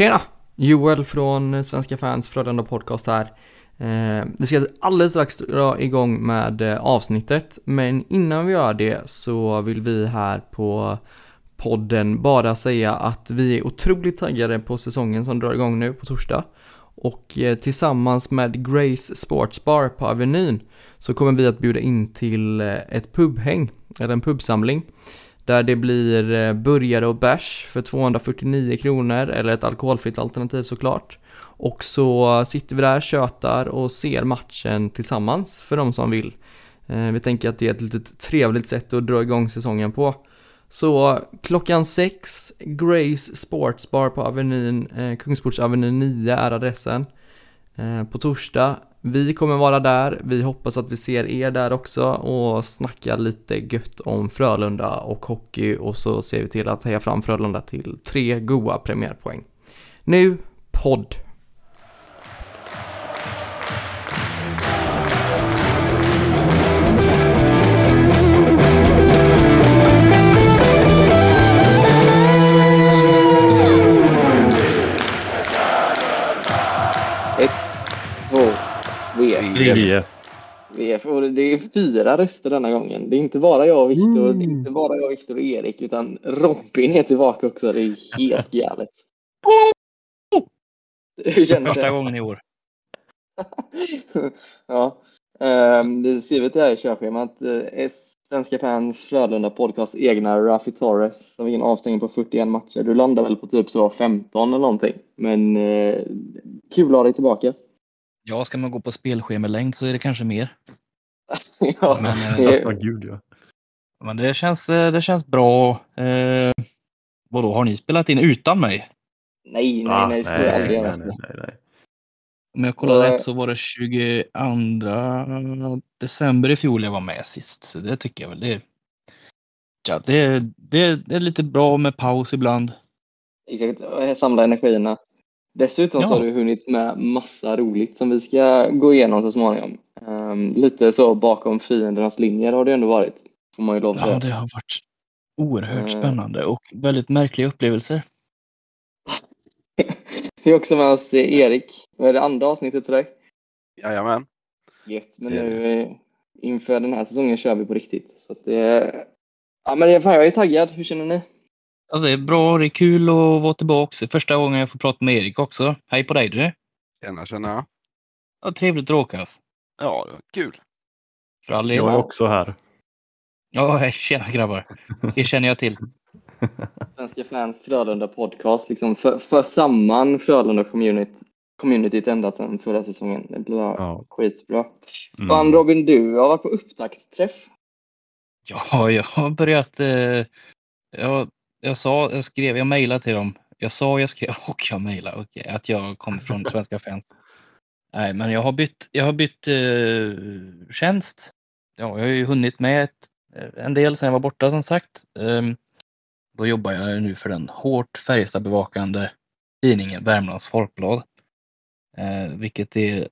Tjena! Joel från eh, Svenska fans Frölunda podcast här. Eh, vi ska alldeles strax dra igång med eh, avsnittet, men innan vi gör det så vill vi här på podden bara säga att vi är otroligt taggade på säsongen som drar igång nu på torsdag. Och tillsammans med Grace Sports Bar på Avenyn så kommer vi att bjuda in till ett pubhäng, eller en pubsamling. Där det blir eh, burgare och bärs för 249 kronor, eller ett alkoholfritt alternativ såklart. Och så sitter vi där, tjötar och ser matchen tillsammans för de som vill. Eh, vi tänker att det är ett litet trevligt sätt att dra igång säsongen på. Så klockan sex, Grace Sports Bar på Avenyn, eh, Kungsportsavenyn 9 är adressen. Eh, på torsdag vi kommer vara där, vi hoppas att vi ser er där också och snacka lite gött om Frölunda och hockey och så ser vi till att heja fram Frölunda till tre goa premiärpoäng. Nu, podd! VF. VF. VF. Och det är fyra röster denna gången. Det är inte bara jag och Viktor, det är Mm. inte bara jag, Viktor och Erik, utan Robin är tillbaka också. Det är helt galet. Hur känns Första det? gången i år. ja. Um, det är skrivet det här i körschemat. Uh, Svenska fans Frölunda podcast egna Rafi Torres som fick en avstängning på 41 matcher. Du landar väl på typ så 15 eller någonting. Men uh, kul att ha dig tillbaka. Ja, ska man gå på spelschemalängd så är det kanske mer. ja, Men, eh, det- Ja, gud ja. Men det känns, eh, det känns bra. Eh, vadå, har ni spelat in utan mig? nej, nej, Ah, nej, det skulle jag aldrig nej, göra. nej, nej, nej. Om jag kollar rätt så var det 22 december i fjol jag var med sist. Så det tycker jag väl. Det, ja, det, det, det är lite bra med paus ibland. Exakt, samla energierna. Dessutom så Ja. har du hunnit med massa roligt som vi ska gå igenom så småningom. Ehm, lite så bakom fiendernas linjer har det ändå varit. Får man ju lov Ja, det har varit oerhört Eh. spännande och väldigt märkliga upplevelser. Vi har också med oss eh, Erik. Vad är det andra avsnittet till dig? Jajamän. Gött, men Det är nu eh, inför den här säsongen kör vi på riktigt. Så att det, ja, men det- fan, jag är taggad. Hur känner ni? Ja, det är bra, det är kul att vara tillbaka. Första gången jag får prata med Erik också. Hej på dig du! Tjena, tjena. Ja, trevligt att råkas. Ja, det var kul. För all. Jag är också här. Ja, tjena grabbar. Det känner jag till. Svenska fans Frölunda podcast liksom för, för samman Frölunda community, communityt ända sedan förra säsongen. Det blir Ja. skitbra. Mm. Fan Robin, du har varit på upptaktsträff. Ja, jag har börjat. Eh, jag, jag sa, jag skrev, jag mejlade till dem. Jag sa, jag skrev och jag mejlade okej, att jag kommer från Svenska fans. Nej, men jag har bytt, jag har bytt eh, tjänst. Ja, jag har ju hunnit med ett, en del sedan jag var borta som sagt. Ehm, då jobbar jag nu för den hårt Färjestad-bevakande tidningen Värmlands Folkblad. Eh, vilket är,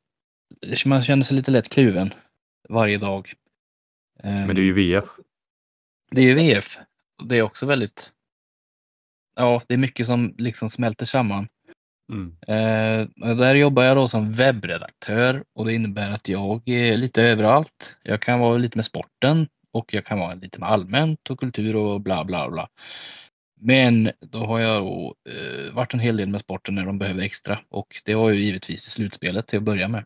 man känner sig lite lätt kluven varje dag. Ehm, Men det är ju VF. det är ju VF. Det är också väldigt, ja det är mycket som liksom smälter samman. Mm. Eh, där jobbar jag då som webbredaktör och det innebär att jag är lite överallt. Jag kan vara lite med sporten och jag kan vara lite med allmänt och kultur och bla bla bla. Men då har jag då, eh, varit en hel del med sporten när de behöver extra och det var ju givetvis i slutspelet till att börja med.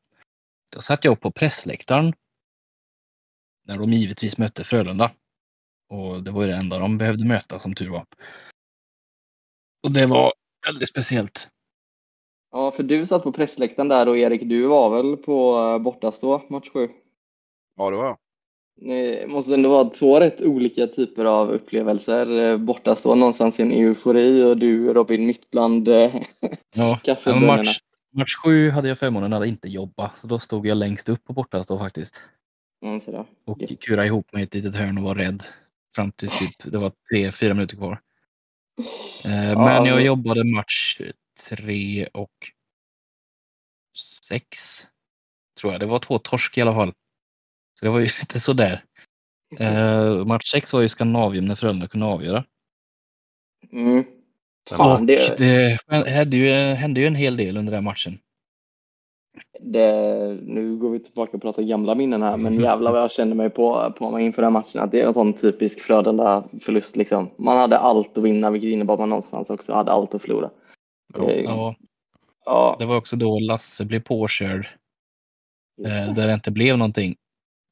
Då satt jag på pressläktaren när de givetvis mötte Frölunda. Och det var ju det enda de behövde möta som tur var. Och det var väldigt speciellt. Ja, för du satt på pressläktaren där och Erik, du var väl på eh, bortastå match 7? Ja, det var jag. Det måste ändå vara två rätt olika typer av upplevelser. Eh, Bortastå någonstans i en eufori och du Robin mitt bland eh, Ja, kaffebönnorna. match, match sju hade jag förmånen att inte jobba, så då stod jag längst upp på bortastå faktiskt. Där. Och kurade ihop mig i ett litet hörn och var rädd. Fram till typ, det var tre, fyra minuter kvar. Eh, men jag jobbade match tre och sex. Tror jag. Det var två torsk i alla fall. Så det var ju inte sådär. Eh, match sex var ju Skandinavium när Frölunda kunde avgöra. Mm. Fan, det- det hände ju, hände ju en hel del under den matchen. Det, nu går vi tillbaka och pratar gamla minnen här, men jävlar vad jag kände mig på, på mig inför den matchen. Att det är en sån typisk Frölunda-förlust. Liksom. Man hade allt att vinna, vilket innebar att man någonstans också hade allt att förlora. Ja. Eh, Ja, ja. det var också då Lasse blev påkörd. eh, där det inte blev någonting.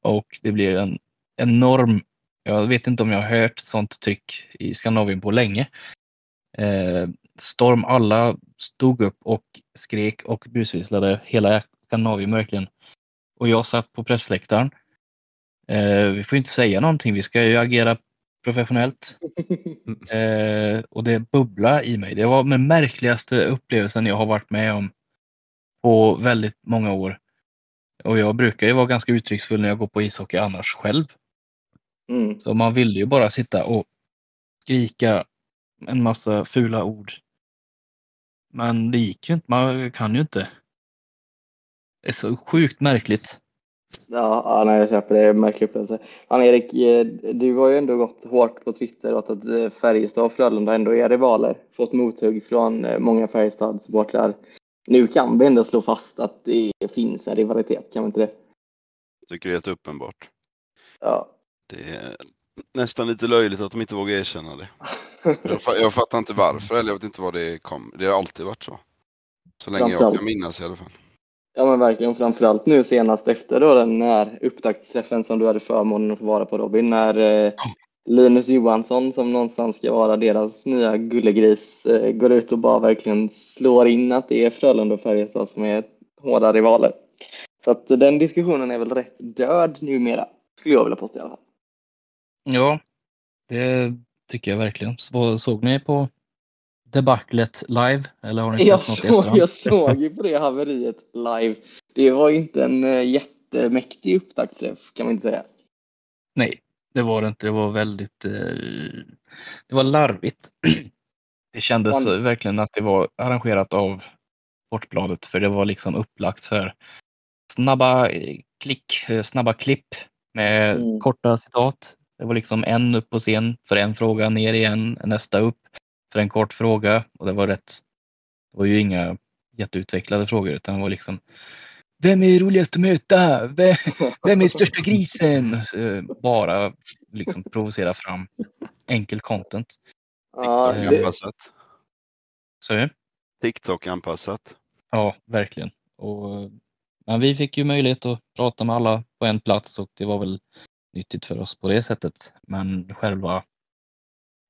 Och det blev en enorm, jag vet inte om jag har hört sånt tryck i Skandinavien på länge. Eh, storm, alla stod upp och skrek och busvisslade hela Skandinavien verkligen. Och jag satt på pressläktaren. Eh, vi får inte säga någonting, vi ska ju agera professionellt. Eh, och det bubblar i mig. Det var den märkligaste upplevelsen jag har varit med om på väldigt många år. Och jag brukar ju vara ganska uttrycksfull när jag går på ishockey annars själv. Mm. Så man ville ju bara sitta och skrika en massa fula ord. Men det gick ju inte, man kan ju inte. Det är så sjukt märkligt. Ja, ja nej, jag köper det. Det är en märklig upplevelse. Fan Erik, eh, du har ju ändå gått hårt på Twitter och att eh, Färjestad och Frölunda ändå är rivaler. Fått mothugg från eh, många Färjestad-supportrar. Nu kan vi ändå slå fast att det finns en rivalitet, kan vi inte det? Tycker det är helt uppenbart. Ja. Det är nästan lite löjligt att de inte vågar erkänna det. Jag, jag fattar inte varför, eller jag vet inte vad det kom. Det har alltid varit så. Så länge jag kan minnas i alla fall. Ja men verkligen, framförallt nu senast efter då den här upptaktsträffen som du hade förmånen att få vara på Robin, när eh, Linus Johansson som någonstans ska vara deras nya gullegris eh, går ut och bara verkligen slår in att det är Frölunda och Färjestad som är hårda rivaler. Så att den diskussionen är väl rätt död numera, skulle jag vilja påstå i alla fall. Ja, det tycker jag verkligen. Så, såg ni på debaclet live? Eller har ni Jag såg, jag såg ju på det haveriet live. Det var inte en eh, jättemäktig upptaktsträff kan man inte säga. Nej, det var det inte. Det var väldigt... Eh, det var larvigt. Det kändes Man- verkligen att det var arrangerat av Sportbladet för det var liksom upplagt för snabba eh, klick, snabba klipp med Mm. korta citat. Det var liksom en upp på scen för en fråga, ner igen, nästa upp för en kort fråga och det var rätt. Det var ju inga jätteutvecklade frågor utan det var liksom Vem är roligast att möta? Vem, vem är största grisen? Bara liksom provocera fram enkel content. Ja, Eh, det, Anpassat. Ja, verkligen. Och, men vi fick ju möjlighet att prata med alla på en plats och det var väl nyttigt för oss på det sättet. Men själva,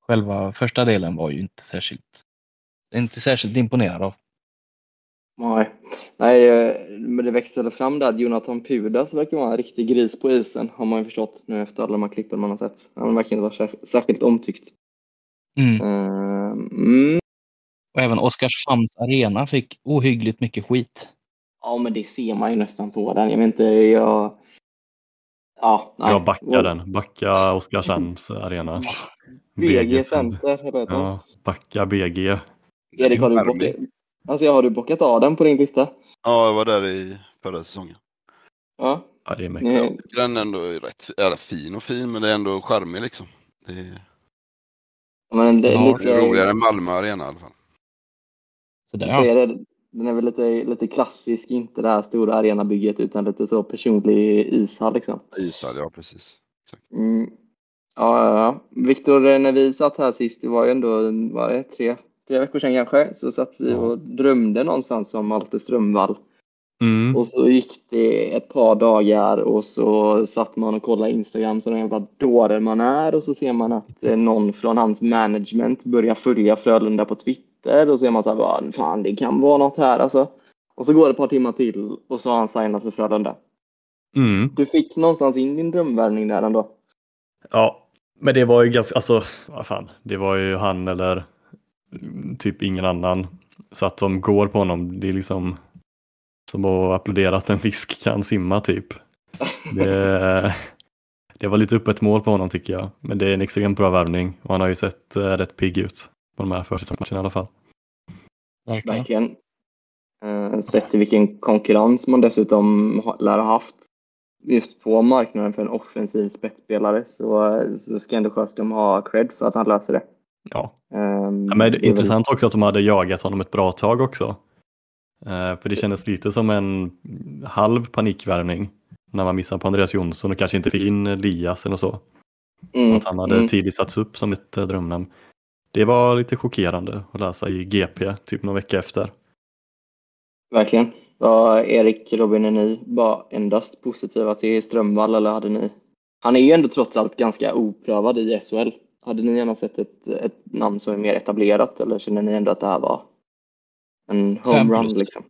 själva första delen var ju inte särskilt, inte särskilt imponerad av. nej. nej, eh, men det växte fram där att Jonathan Pudas verkar vara en riktig gris på isen, har man ju förstått nu efter alla de här klippen man har sett. Han verkar inte vara sär- särskilt omtyckt. Mm. Eh, Mm, Och även Oskarshamns arena fick ohyggligt mycket skit. ja, men det ser man ju nästan på den. Jag vet inte, jag... Ja, nej. Jag backar den. Backa Oskarshamns arena. BG Center? Ja, backa BG. Erik, har du, bockat, alltså, har du bockat av den på din lista? Ja, jag var där i förra säsongen. Ja. Ja, det är mäktigt. Den ändå är rätt eller fin och fin, men det är ändå charmig liksom. Det är, men det är Ja, det är roligare lite... än Malmö Arena i alla fall. Så där, ja. Den är väl lite, lite klassisk, inte det här stora arenabygget utan lite så personlig ishall liksom. Ishall, ja precis. Exakt. Mm. Ja, ja, ja. Viktor, när vi satt här sist, det var ju ändå var det, tre, tre veckor sedan kanske, så satt vi Ja. och drömde någonstans om Malte Strömvall. Mm. Och så gick det ett par dagar och så satt man och kollade Instagram som den jävla dåre man är och så ser man att eh, någon från hans management börjar följa Frölunda på Twitter och så är man så här, "Vad fan det kan vara något här alltså. Och så går det ett par timmar till och så har han signat för Frölunda. Mm. Du fick någonstans in din drömvärvning där ändå. Ja, men det var ju ganska, alltså, vad fan, det var ju han eller mm, typ ingen annan. Så att de går på honom, det är liksom som att applådera att en fisk kan simma typ. Det, det var lite öppet mål på honom tycker jag. Men det är en extremt bra värvning och han har ju sett eh, rätt pigg ut på de här försäsongsmatcherna i alla fall. Verkligen. Verkligen. Eh, sett till vilken konkurrens man dessutom ha- lär ha haft just på marknaden för en offensiv spetsspelare så, så ska ändå Sjöström ha cred för att han löser det. Ja. Ehm, Ja, men det är intressant också att de hade jagat honom ett bra tag också. Eh, för det kändes lite som en halv panikvärvning när man missade på Andreas Jonsson och kanske inte fick in Elias eller så. mm, Att han hade mm. tidigt satts upp som ett eh, drömnamn. Det var lite chockerande att läsa i GP typ någon vecka efter. Verkligen. Var Erik, Robin, är ni bara endast positiva till Strömvall eller hade ni? Han är ju ändå trots allt ganska oprövad i SHL. Hade ni gärna sett ett, ett namn som är mer etablerat eller känner ni ändå att det här var en Fem homerun plus. liksom?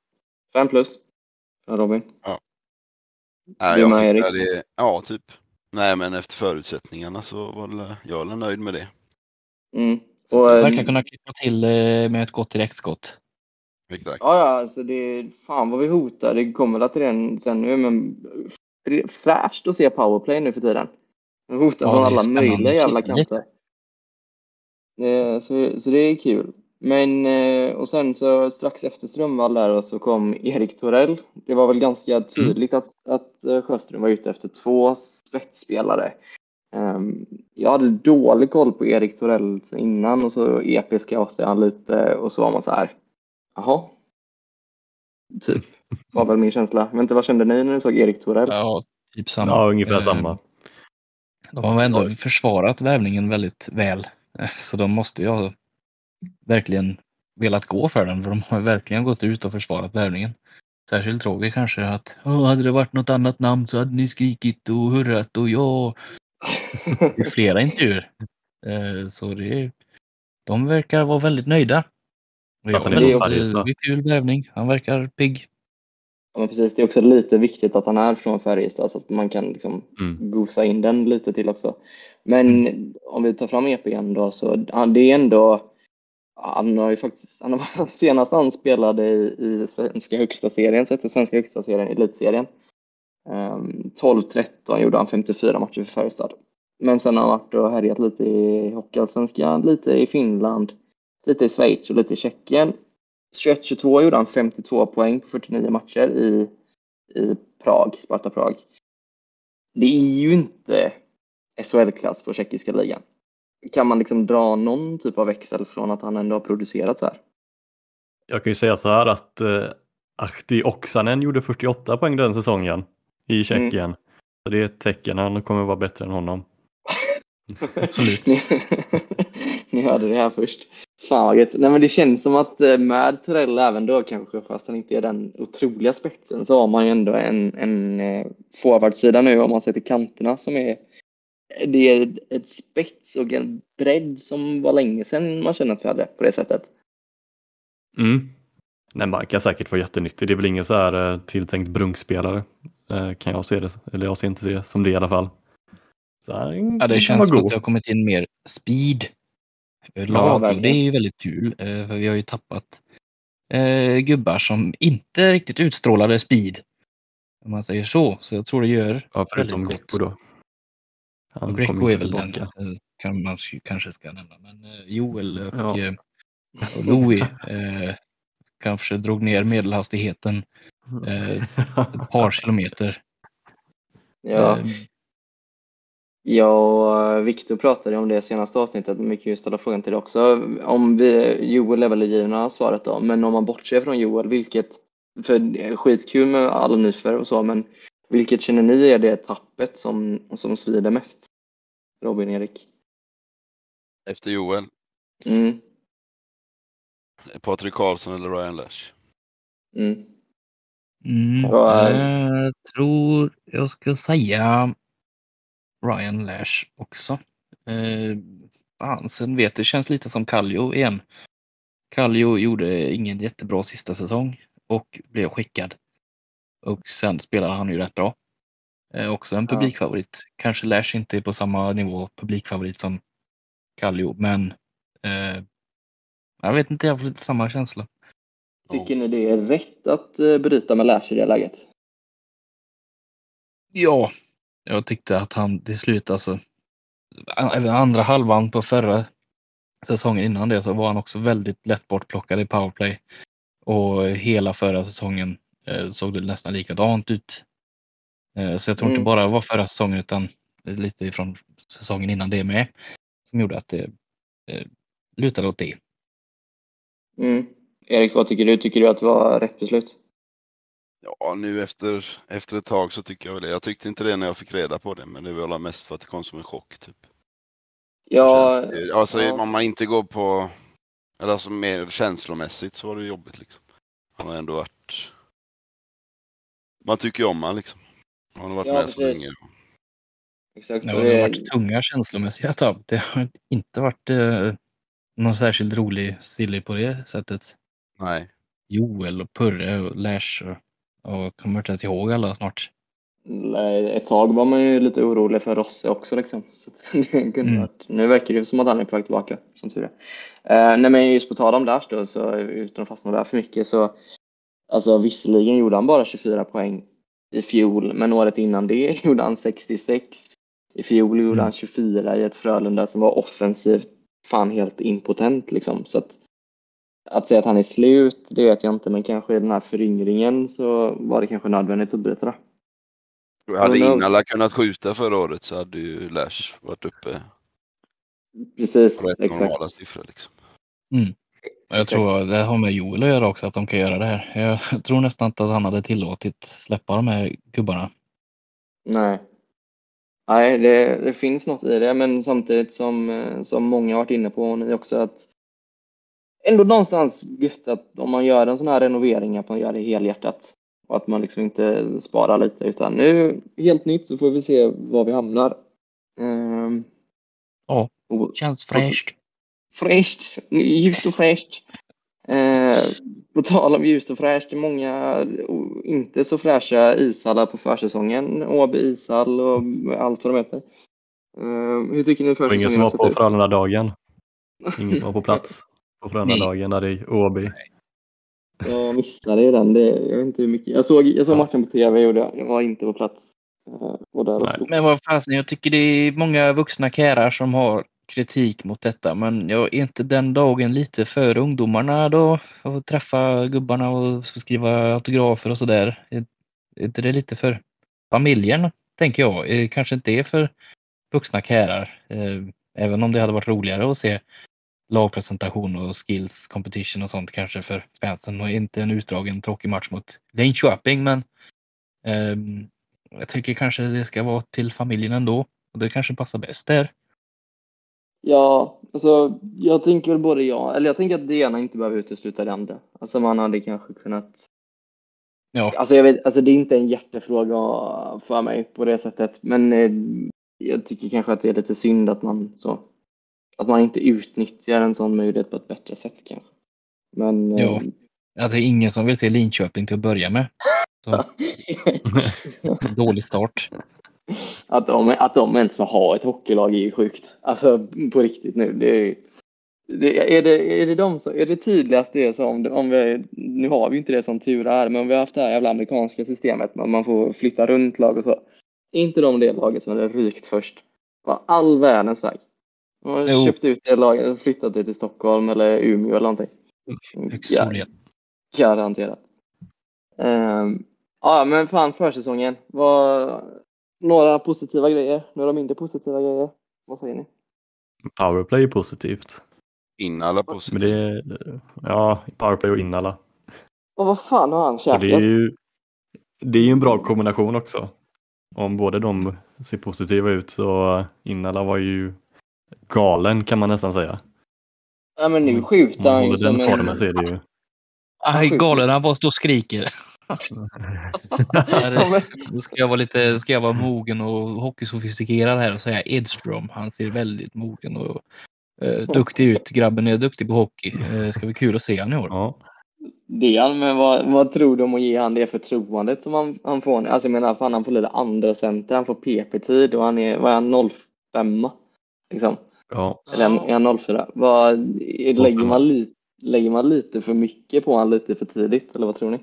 Fem plus. Ja, Robin. Nej, Du jag med, Erik? det, ja, typ. Nej, men efter förutsättningarna så var det, jag är nöjd med det. Mm. Och, att- eh, Verkar kunna klippa till eh, med ett gott direktskott. Exakt. Ja, ja, alltså det fan vad vi hotar. Det kommer väl till den sen nu, men fräscht att se powerplay nu för tiden. Vi hotar Ja, från är alla möjliga jävla kanter. Det, så, så det är kul. Men, eh, och sen så strax efter Strömvall där och så kom Erik Torell. Det var väl ganska tydligt att, att eh, Sjöström var ute efter två spetsspelare. Ehm, jag hade dålig koll på Erik Torell innan och så EP scoutade han lite och så var man så här. Jaha. Typ. Var väl min känsla. Men inte vad kände ni när ni såg Erik Torell? Ja, typ samma. Ja, ungefär Eh, samma. De har ändå försvarat värvningen väldigt väl. Eh, Så de måste ju ha verkligen velat gå för den. För de har verkligen gått ut och försvarat värvningen. Särskilt Roger kanske att "Åh, hade det varit något annat namn så hade ni skrikit och hurrat och ja. I flera intervjuer. Eh, Så det de verkar vara väldigt nöjda. Det är kul värvning. Han verkar pigg. Ja, men precis. Det är också lite viktigt att han är från Färjestad så att man kan liksom Mm. gosa in den lite till också. Men om vi tar fram EP igen då så ja, det är ändå han har ju faktiskt, han har, senast han spelade i, i svenska högsta serien, så heter svenska högsta serien, elitserien. Ehm, 12-13 gjorde han 54 matcher för Färjestad. Men sen har han varit och härjat lite i Hockeyallsvenskan, lite i Finland, lite i Schweiz och lite i Tjeckien. 21-22 gjorde han 52 poäng på 49 matcher i, i Prag, Sparta Prag. Det är ju inte SHL-klass på tjeckiska ligan. Kan man liksom dra någon typ av växel från att han ändå har producerat så här? Jag kan ju säga så här att eh, Ahti Oksanen gjorde 48 poäng den säsongen i Tjeckien. Så det är ett tecken, han kommer vara bättre än honom. Absolut. ni, ni hörde det här först. Fan vad gött. Nej men det känns som att eh, med Torell även då kanske, fast han inte är den otroliga spetsen, så har man ju ändå en, en eh, forwardsida nu om man ser till kanterna som är det är ett spets och en bredd som var länge sedan man kände att vi hade på det sättet. Mm. Nej, man kan säkert vara jättenyttig. Det är väl ingen så här eh, tilltänkt brunkspelare. Eh, kan jag se det. Eller jag ser inte det som det i alla fall. Så här, Ja, kan det känns som att det har kommit in mer speed. Ja, Lag, och verkligen. det är ju väldigt kul. eh, För vi har ju tappat eh, gubbar som inte riktigt utstrålade speed. Om man säger så. Så jag tror det gör Ja, förutom väldigt Greco då. Han Greco är väl den tillbaka. eh, kan man kanske ska nämna. Men eh, Joel och, Ja. eh, och Louis eh, kanske drog ner medelhastigheten eh, ett par kilometer. Ja, Eh, Jag och Viktor pratade om det senaste avsnittet, men vi kan ju ställa frågan till det också. Om vi, Joel är väl det givna svaret då, men om man bortser från Joel, vilket, för det är skitkul med alla nyförvärv och så, men vilket känner ni är det tappet som, som svider mest? Robin, Erik? Efter Joel, Mm, Patrik Karlsson eller Ryan Lash. mm. Mm, är- jag tror jag ska säga Ryan Lash också. Eh, fan, sen vet det känns lite som Kallio igen. Kallio gjorde ingen jättebra sista säsong och blev skickad. Och sen spelade han ju rätt bra. Eh, också en Ja. publikfavorit. Kanske Lash inte är på samma nivå publikfavorit som Kallio, men eh, jag vet inte, jag får lite samma känsla. Tycker ni det är rätt att eh, bryta med Lash i det läget? Ja, jag tyckte att han till slut alltså. Även andra halvan på förra säsongen innan det så var han också väldigt lätt bortplockad i powerplay. Och hela förra säsongen eh, såg det nästan likadant ut. Eh, så jag tror Mm. inte bara det var förra säsongen utan lite ifrån säsongen innan det med. Som gjorde att det, lutar åt det. Mm. Erik, vad tycker du? Tycker du att det var rätt beslut? Ja, nu efter, efter ett tag så tycker jag väl det. Jag tyckte inte det när jag fick reda på det, men det var mest för att det kom som en chock. Typ. Ja, Alltså ja. om man inte går på, eller alltså mer känslomässigt så var det jobbigt liksom. Han har ändå varit, man tycker ju om han liksom. Han har varit Ja, med precis. så länge. exakt. Det har det- varit tunga känslomässiga tapp. Det har inte varit eh, någon särskilt rolig silly på det sättet. Nej. Joel och Purre och Lash och, och kommer inte ens ihåg alla snart. Nej, Ett tag var man ju lite orolig för Rosse också liksom. Så det kunde Mm. varit. Nu verkar det ju som att han är på väg tillbaka, som tur är. Eh, nej men just på tal om Dash då, så utan att fastna där för mycket så Alltså visserligen gjorde han bara 24 poäng i fjol, men året innan det gjorde han 66. I fjol gjorde Mm. han 24 i ett Frölunda som var offensivt fan helt impotent liksom. Så att, att säga att han är slut, det vet jag inte, men kanske i den här föryngringen så var det kanske nödvändigt att bryta det. Hade. Innala kunnat skjuta förra året så hade ju Lash varit uppe Precis, på rätt exakt. normala siffror liksom. Och Jag tror det har med Joel att göra också, att de kan göra det här. Jag tror nästan inte att han hade tillåtit släppa de här gubbarna. Nej. Nej, det, det finns något i det, men samtidigt som, eh, som många har varit inne på, och ni också, att ändå någonstans gött att om man gör en sån här renovering, att man gör det helhjärtat. Och att man liksom inte sparar lite, utan nu helt nytt så får vi se var vi hamnar. Ehm, Ja. och- Känns fräscht. Fräscht, ljust och fräscht. Eh, på tal om ljust och fräscht, det är många inte så fräscha ishallar på försäsongen. Åby ishall och allt vad de heter. Eh, hur tycker ni Och ingen försäsongen som har var sett på ut? Frölunda-dagen. Ingen som var på plats på Frölunda-dagen där i Åby. Jag missade ju den. Det, jag, vet inte hur mycket. jag såg, jag såg Ja. matchen på tv och det- jag var inte på plats. Eh, och där och. Men vad fasen, jag tycker det är många vuxna kärar som har kritik mot detta. Men jag är inte den dagen lite för ungdomarna då? Att träffa gubbarna och skriva autografer och sådär. Är är inte det lite för familjen, tänker jag? Eh, Kanske inte är för vuxna kärar. Eh, Även om det hade varit roligare att se lagpresentation och skills competition och sånt kanske för fansen och inte en utdragen tråkig match mot Linköping. Men ehm, jag tycker kanske det ska vara till familjen ändå. Och det kanske passar bäst där. Ja, alltså jag tänker väl både ja, eller jag tänker att det ena inte behöver utesluta det andra. Alltså man hade kanske kunnat Ja, Alltså, jag vet, alltså det är inte en hjärtefråga för mig på det sättet. Men eh, jag tycker kanske att det är lite synd att man så att man inte utnyttjar en sån möjlighet på ett bättre sätt kanske. Men eh, Ja. att det är ingen som vill se Linköping till att börja med. Dålig start. att, de, att de ens får ha ett hockeylag är ju sjukt. Alltså på riktigt nu. Det är, det, är, det, är, det de som, är det tydligast det som, om vi, nu har vi inte det som tur är, men vi har haft det här jävla amerikanska systemet, men man får flytta runt lag och så. Är inte de det laget som hade rykt först? Var all världens väg. Har Jo. köpt ut det laget och flyttat det till Stockholm eller Umeå eller någonting. Högst Ja. Garanterat. Um, ja, men fan försäsongen. Var några positiva grejer, några mindre positiva grejer. Vad säger ni? Powerplay är positivt. Innala positivt. Men det är, ja, powerplay och Innala. Och vad fan har han käkat? det är ju det är ju en bra kombination också. Om båda de ser positiva ut så Innala var ju galen kan man nästan säga. Ja, men nu skjuter man han ju som den en... formen så är det ju. Aj, galen, han bara står och skriker. Nu ska jag vara lite, ska jag vara mogen och hockeysofistikerad här och säga Edström. Han ser väldigt mogen och eh, duktig ut. Grabben är duktig på hockey. Eh, ska bli kul att se han i år. Ja. Det är han, men vad, vad tror du om att ge han det förtroendet som han, han får? Alltså jag menar, fan han får lite andra center, han får PP-tid och han är, vad är han, 05 liksom. ja. Eller är han 04? Vad, lägger, man li, lägger man lite för mycket på han lite för tidigt, eller vad tror ni?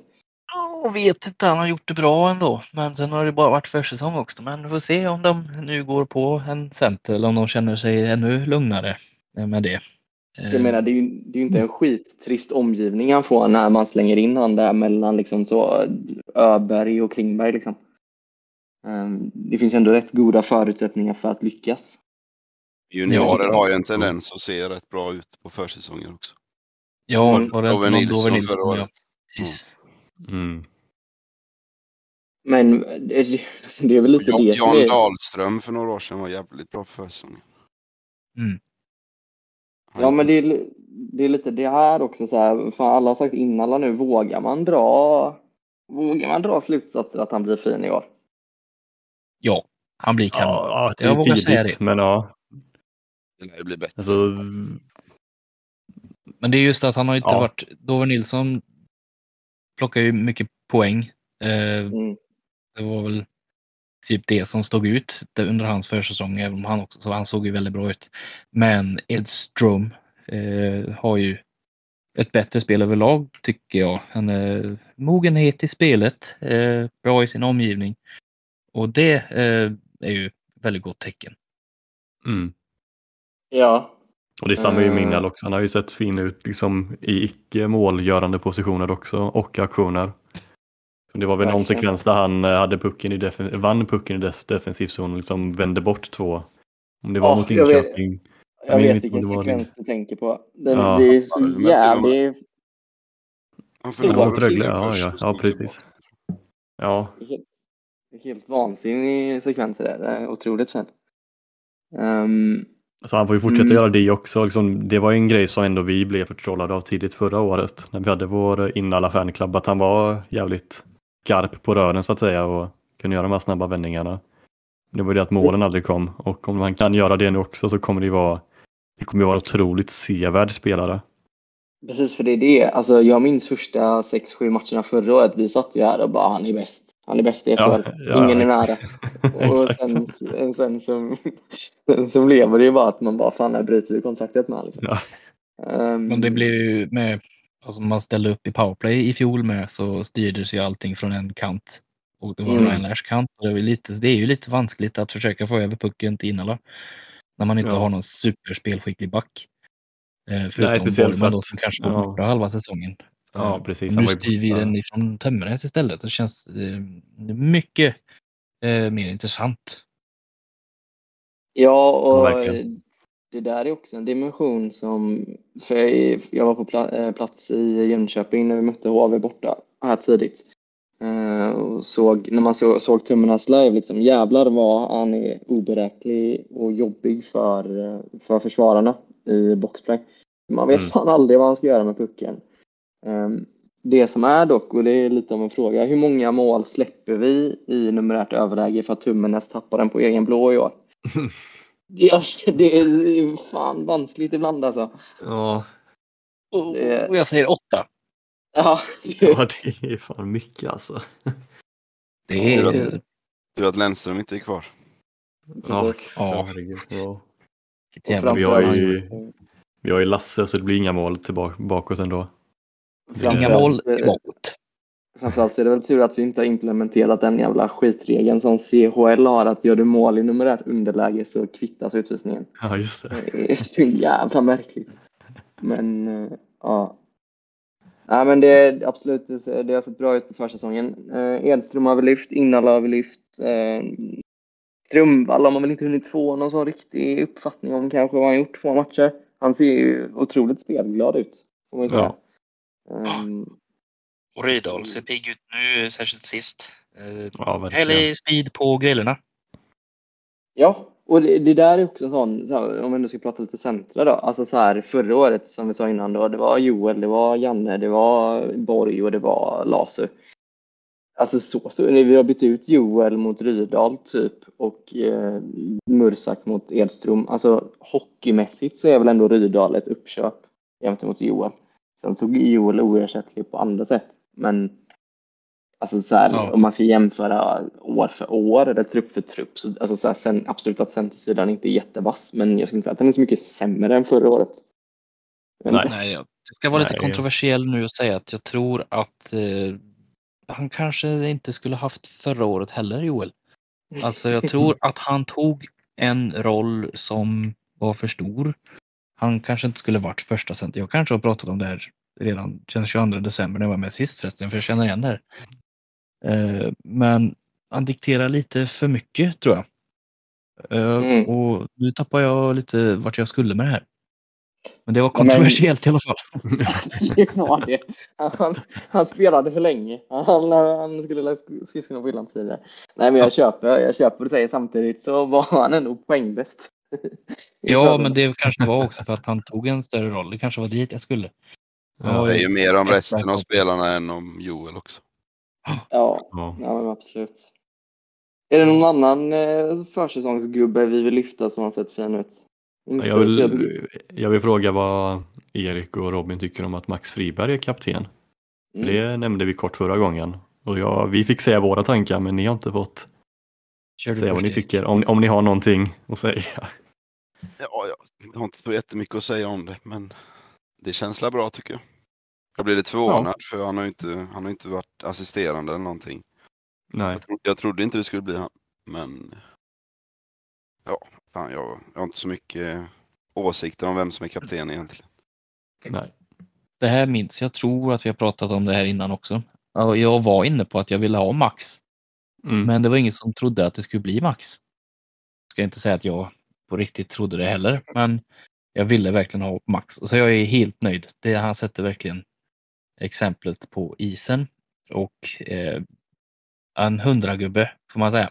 Jag vet inte, han har gjort det bra ändå. Men sen har det bara varit försäsong också. Men vi får se om de nu går på en center eller om de känner sig ännu lugnare med det. Jag menar, det är ju det är ju inte en skittrist omgivning han får när man slänger in han där mellan liksom så Öberg och Klingberg liksom. Ehm, Det finns ändå rätt goda förutsättningar för att lyckas. Juniorer har ju en tendens att se rätt bra ut på försäsonger också. Ja, Mm. var det inte Nilsson förra året. Ja, precis. Mm. Men det, det är väl lite Jan, det Jan är... Dahlström för några år sedan var jävligt bra på försäsongen. Mm. Ja men det är, det är lite det här också så här, fan alla har sagt innan alla nu, vågar man dra Vågar man dra slutsatser att han blir fin i år? Ja, han blir kanon. Ja, ja, det är tidigt, men ja. Det lär ju bli bättre. Alltså, Men det är just att han har inte Ja. varit... Dover Nilsson plockar ju mycket poäng. Eh, Mm. det var väl typ det som stod ut under hans försäsong, även om han också så han såg ju väldigt bra ut. Men Edström eh, har ju ett bättre spel överlag tycker jag. Han är mogenhet i spelet, eh, bra i sin omgivning. Och det eh, är ju väldigt gott tecken. mm. Ja. Och det är samma ju Eh. Minnal också. Han har ju sett fin ut liksom, i icke målgörande positioner också och aktioner. Det var väl någon Verkligen. sekvens där han eh, hade pucken i defen- vann pucken i def- defensiv zon och liksom vände bort två. Om det var Ja, mot jag vet. Linköping. Jag jag vet vilken om det var sekvens du tänker på. Den, Ja. Det är så jävligt Han Det förlorade Rögle, ja, ja, ja precis. Ja, helt, helt vansinnig sekvens det där. Otroligt fint. Ehm, så han får ju fortsätta Mm. göra det också. Liksom, det var ju en grej som ändå vi blev förtrollade av tidigt förra året när vi hade vår inalla fanclub att han var jävligt skarp på rören så att säga och kunde göra de här snabba vändningarna. Det var ju det att målen aldrig kom och om han kan göra det nu också så kommer det ju vara det kommer ju vara otroligt sevärd spelare. precis för det är det. Alltså, jag minns första 6-7 matcherna förra året. Vi satt ju här och bara han är bäst. Han är bäst i SHL. Ingen är nära. Och Exakt. sen, sen som, sen blev det ju bara att man bara fan, här bryter vi kontraktet med liksom. Ja. Ehm, Men det blev ju med, alltså man ställde upp i powerplay i fjol med så styrdes ju allting från en kant. Och det var Mm. Ryan kant. Och det, är väl lite, det är ju lite vanskligt att försöka få över pucken till Innala. När man inte Ja. har någon superspelskicklig back. Eh, förutom Nej, speciellt för Borgman då som kanske var ja. borta halva säsongen. Ja, Eh, precis. Nu styr vi den ifrån Tömmernet istället. Det känns eh, mycket eh, mer intressant. Ja, och Ja, verkligen. det där är också en dimension som, för jag, jag var på pla, eh, plats i Jönköping när vi mötte HV borta här tidigt. Eh, och såg, när man så, såg Tummarnas live, liksom, jävlar vad han är oberäknelig och jobbig för, eh, för försvararna i boxplay. Man vet Mm. fan aldrig vad han ska göra med pucken. Eh, det som är dock, och det är lite av en fråga, hur många mål släpper vi i numerärt överläge för att Tummernes tappar den på egen blå i år? Ja, det är fan vanskligt ibland alltså. Ja, Och, Det- och jag säger åtta. Ja, ja, det är fan mycket alltså. Det är Tur att Lennström inte är kvar. Ja, precis. Ja. herregud. Ja. vi har ju- Vi har ju Lasse så det blir inga mål tillbaka bakåt ändå. Inga mål bakåt. Framförallt så är det väl tur att vi inte har implementerat den jävla skitregeln som CHL har att gör du mål i numerärt underläge så kvittas utvisningen. Ja, just det. Det är så jävla märkligt. Men eh, ja. Nej men det är absolut, det har sett bra ut på försäsongen. Eh, Edström har vi lyft, Innala har vi lyft. Eh, Strömvall har man väl inte hunnit få någon sån riktig uppfattning om kanske vad han gjort två matcher. Han ser ju otroligt spelglad ut. Får Ehm, Och Rydahl ser pigg ut nu, särskilt sist. Eh, Ja. Härlig speed på grillorna. Ja, och det, det där är också en sån, så här, om vi nu ska prata lite centra då, alltså så här förra året som vi sa innan då, det var Joel, det var Janne, det var Borg och det var Lasu. Alltså så, så vi har bytt ut Joel mot Rydahl typ och eh, Mursak mot Edström. Alltså hockeymässigt så är väl ändå Rydahl ett uppköp jämfört mot Joel. Sen tog Joel oersättlig på andra sätt, men Alltså så här, Ja. om man ska jämföra år för år eller trupp för trupp. Så, alltså så här, sen, absolut att centersidan inte är jättevass, men jag skulle inte säga att den är så mycket sämre än förra året. Men Nej. Nej, jag jag ska vara lite Nej. kontroversiell nu och säga att jag tror att eh, han kanske inte skulle haft förra året heller, Joel. Alltså jag tror att han tog en roll som var för stor. Han kanske inte skulle varit första center. Jag kanske har pratat om det här redan den 22 december när jag var med sist förresten, för jag känner igen det här. Eh, Men han dikterar lite för mycket tror jag. Eh, Mm. Och nu tappar jag lite vart jag skulle med det här. Men det var Ja, men- kontroversiellt i alla fall. Det var det. Han, han spelade för länge. Han, han skulle läsa skridskorna på hyllan tidigare. Nej, men jag köper, jag köper det säger samtidigt så var han ändå poängbäst. Ja, men det kanske var också för att han tog en större roll. Det kanske var dit jag skulle. Ja, Det är ju mer om resten av spelarna än om Joel också. Ja, Ja. ja absolut. Är det någon annan eh, försäsongsgubbe vi vill lyfta som har sett fin ut? Jag, vill, jag vill fråga vad Erik och Robin tycker om att Max Friberg är kapten. Mm. Det nämnde vi kort förra gången. Och jag, vi fick säga våra tankar men ni har inte fått Kör säga vad ni tycker. Om, om ni har någonting att säga. Ja, jag har inte så jättemycket att säga om det, men det känns bra tycker jag. Jag blir lite förvånad för han har ju inte, han har inte varit assisterande eller någonting. Nej. Jag, tro, jag trodde inte det skulle bli han, men ja, fan, jag, jag har inte så mycket åsikter om vem som är kapten egentligen. Nej. Det här minns jag. tror att vi har pratat om det här innan också. Ja, Jag var inne på att jag ville ha Max. Mm. Men det var ingen som trodde att det skulle bli Max. Ska inte säga att jag på riktigt trodde det heller. Men jag ville verkligen ha Max. Och så jag är helt nöjd. Det, han sätter verkligen exemplet på isen. Och eh, en hundragubbe får man säga.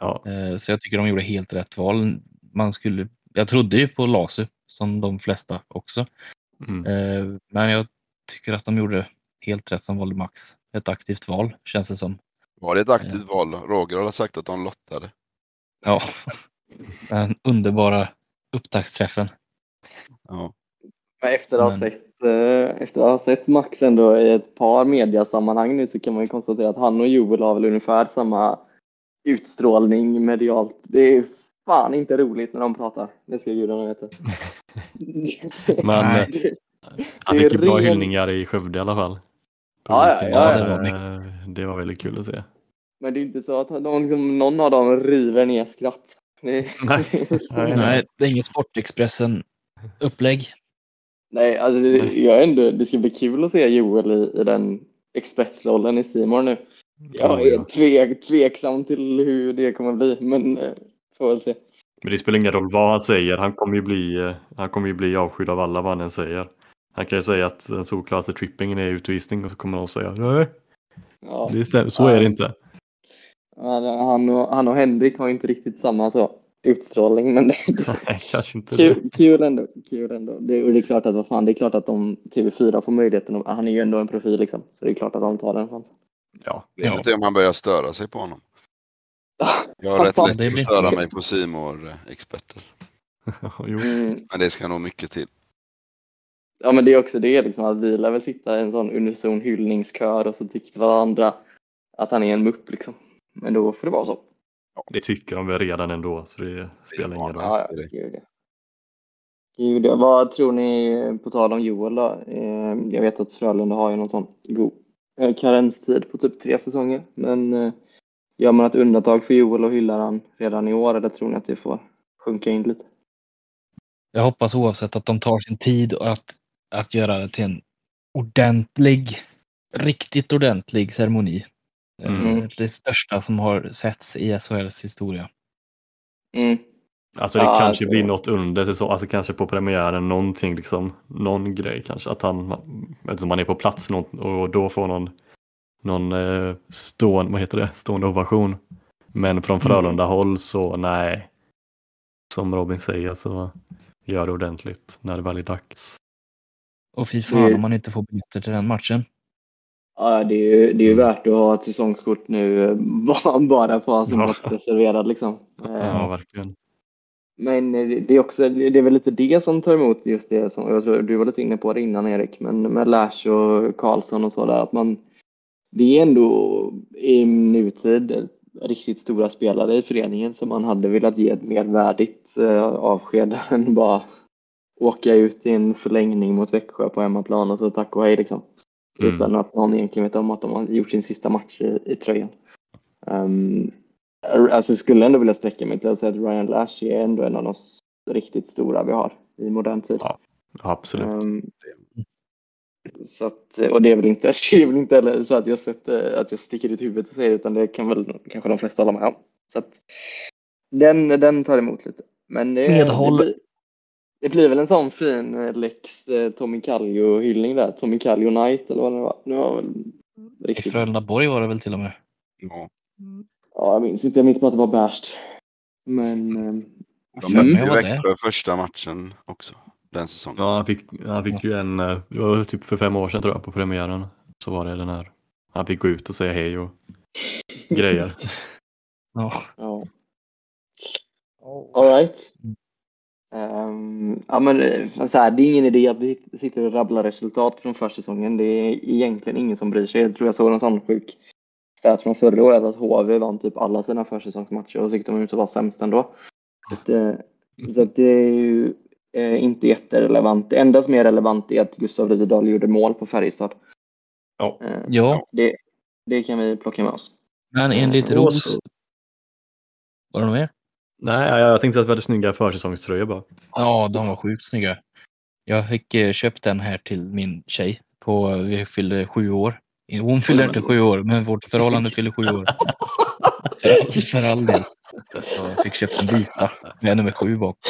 Ja. Eh, Så jag tycker de gjorde helt rätt val. Man skulle, jag trodde ju på Lasu som de flesta också. Mm. Eh, Men jag tycker att de gjorde helt rätt som valde Max. Ett aktivt val känns det som. Var det ett aktivt val? Roger har sagt att de lottade. Ja, den underbara upptaktsträffen. Ja. Men efter att ha Men- sett, eh, efter att ha sett Max ändå i ett par mediasammanhang nu så kan man ju konstatera att han och Joel har väl ungefär samma utstrålning medialt. Det är fan inte roligt när de pratar. Det ska gudarna veta. Men Nej. Det- han det är fick ju bra ren- hyllningar i Skövde i alla fall. Ja, ja, ja, ja. var, eh, det var väldigt kul att se. Men det är inte så att någon, liksom, någon av dem river ner skratt. Det, Nej. Nej, Nej, det är inget Sportexpressen-upplägg. Nej, alltså det, jag är ändå, det ska bli kul att se Joel i, i den expertrollen i Simon nu. Jag Ja, är tvek, tveksam till hur det kommer bli, men eh, får väl se. Men det spelar ingen roll vad han säger. Han kommer ju bli, eh, han kommer ju bli avskydd av alla vad han än säger. Han kan ju säga att den solklaraste trippingen är utvisning och så kommer någon säga nej, Ja. det stämmer. så är det inte. Han, och, han och Henrik har inte riktigt samma så, utstrålning, men det, Nej, kanske inte kul, kul ändå. Kul ändå. Det, och det är klart att vad fan, det är klart att om TV4 får möjligheten, att- han är ju ändå en profil liksom, så det är klart att de tar den chansen. Ja, Det är Ja. inte om han börjar störa sig på honom. Jag har rätt lätt att störa mig på simor experter jo. Mm. Men det ska nog mycket till. Ja men det är också det liksom att vi lär väl sitta i en sån unison hyllningskör och så tycker varandra att han är en mupp liksom. Men då får det vara så. Det tycker de väl redan ändå så det spelar ingen roll. Ja, ja. Gud, ja. Gud, ja. Vad tror ni, på tal om Joel då? Eh, Jag vet att Frölunda har ju någon sån god eh, karenstid på typ tre säsonger. Men eh, gör man ett undantag för Joel och hyllar han redan i år eller tror ni att det får sjunka in lite? Jag hoppas oavsett att de tar sin tid och att, att göra det till en ordentlig, riktigt ordentlig ceremoni. Mm. Eh, Det största som har setts i SHLs historia. Mm. Alltså det Ja, kanske alltså- blir något under säsong, alltså kanske på premiären någonting liksom, någon grej kanske att han, att man är på plats och då får någon, någon eh, stående, vad heter det, stående ovation. Men från Frölunda håll så nej, som Robin säger så gör det ordentligt när det väl är dags. Och fy fan Det- om man inte får biljetter till den matchen. Ja, det är ju, det är ju värt att ha ett säsongskort nu eh, bara- för att ha sin Ja. plats reserverad liksom. Eh, Ja, verkligen. Men eh, det är också, det är väl lite det som tar emot just det som, jag tror du var lite inne på det innan Erik, men med Lash och Karlsson och så där, att man, det är ändå i nutid riktigt stora spelare i föreningen som man hade velat ge ett mer värdigt eh, avsked än bara åka ut i en förlängning mot Växjö på hemmaplan och så tack och hej liksom. Mm. Utan att någon egentligen vet om att de har gjort sin sista match i, i tröjan. Um, alltså jag skulle ändå vilja sträcka mig till att säga att Ryan Lash är ändå en av de riktigt stora vi har i modern tid. Ja. Absolut. Ehm, så att, och det är väl inte, det är väl inte heller så att jag, sett, att jag sticker ut huvudet och säger utan det kan väl kanske de flesta hålla med om. Så att, Den, den tar emot lite. Men det, Medhåll. det, blir, det blir väl en sån fin eh, Lex eh, Tommy Kallio-hyllning där. Tommy Kallio Night eller vad det var. Nu var väl I riktigt. Frölundaborg var det väl till och med. Ja. Ja, jag minns inte. Jag minns bara att det var bärst. Men... eh, De Mm. mötte ju. Växjö första matchen också. Den säsongen. Ja, han fick, han fick ju en, eh, det var typ för fem år sedan tror jag, på premiären. Så var det den här, han fick gå ut och säga hej och grejer. Ja. Ja. All right. Ehm, ja, men eh, så här, det är ingen idé att vi sitter och rabblar resultat från försäsongen. Det är egentligen ingen som bryr sig. Jag tror jag såg en sån sjuk stat från förra året att HV vann typ alla sina försäsongsmatcher och så gick de ut och var sämst ändå. Så, att, eh, så att det är ju eh, inte jätterelevant. Det enda som är relevant är att Gustav Rydahl gjorde mål på Färjestad. Ja. Eh, ja, det, det kan vi plocka med oss. men enligt Och Ros... så- Var det något mer? Nej, jag, tänkte att vi hade snygga försäsongströjor bara. Ja, de var sjukt snygga. Jag fick eh, köpt den här till min tjej. På, vi fyllde sju år. Hon fyller inte sju år, men vårt förhållande fyller sju år. För, för all del. Så jag fick köpt en vita med nummer sju bak.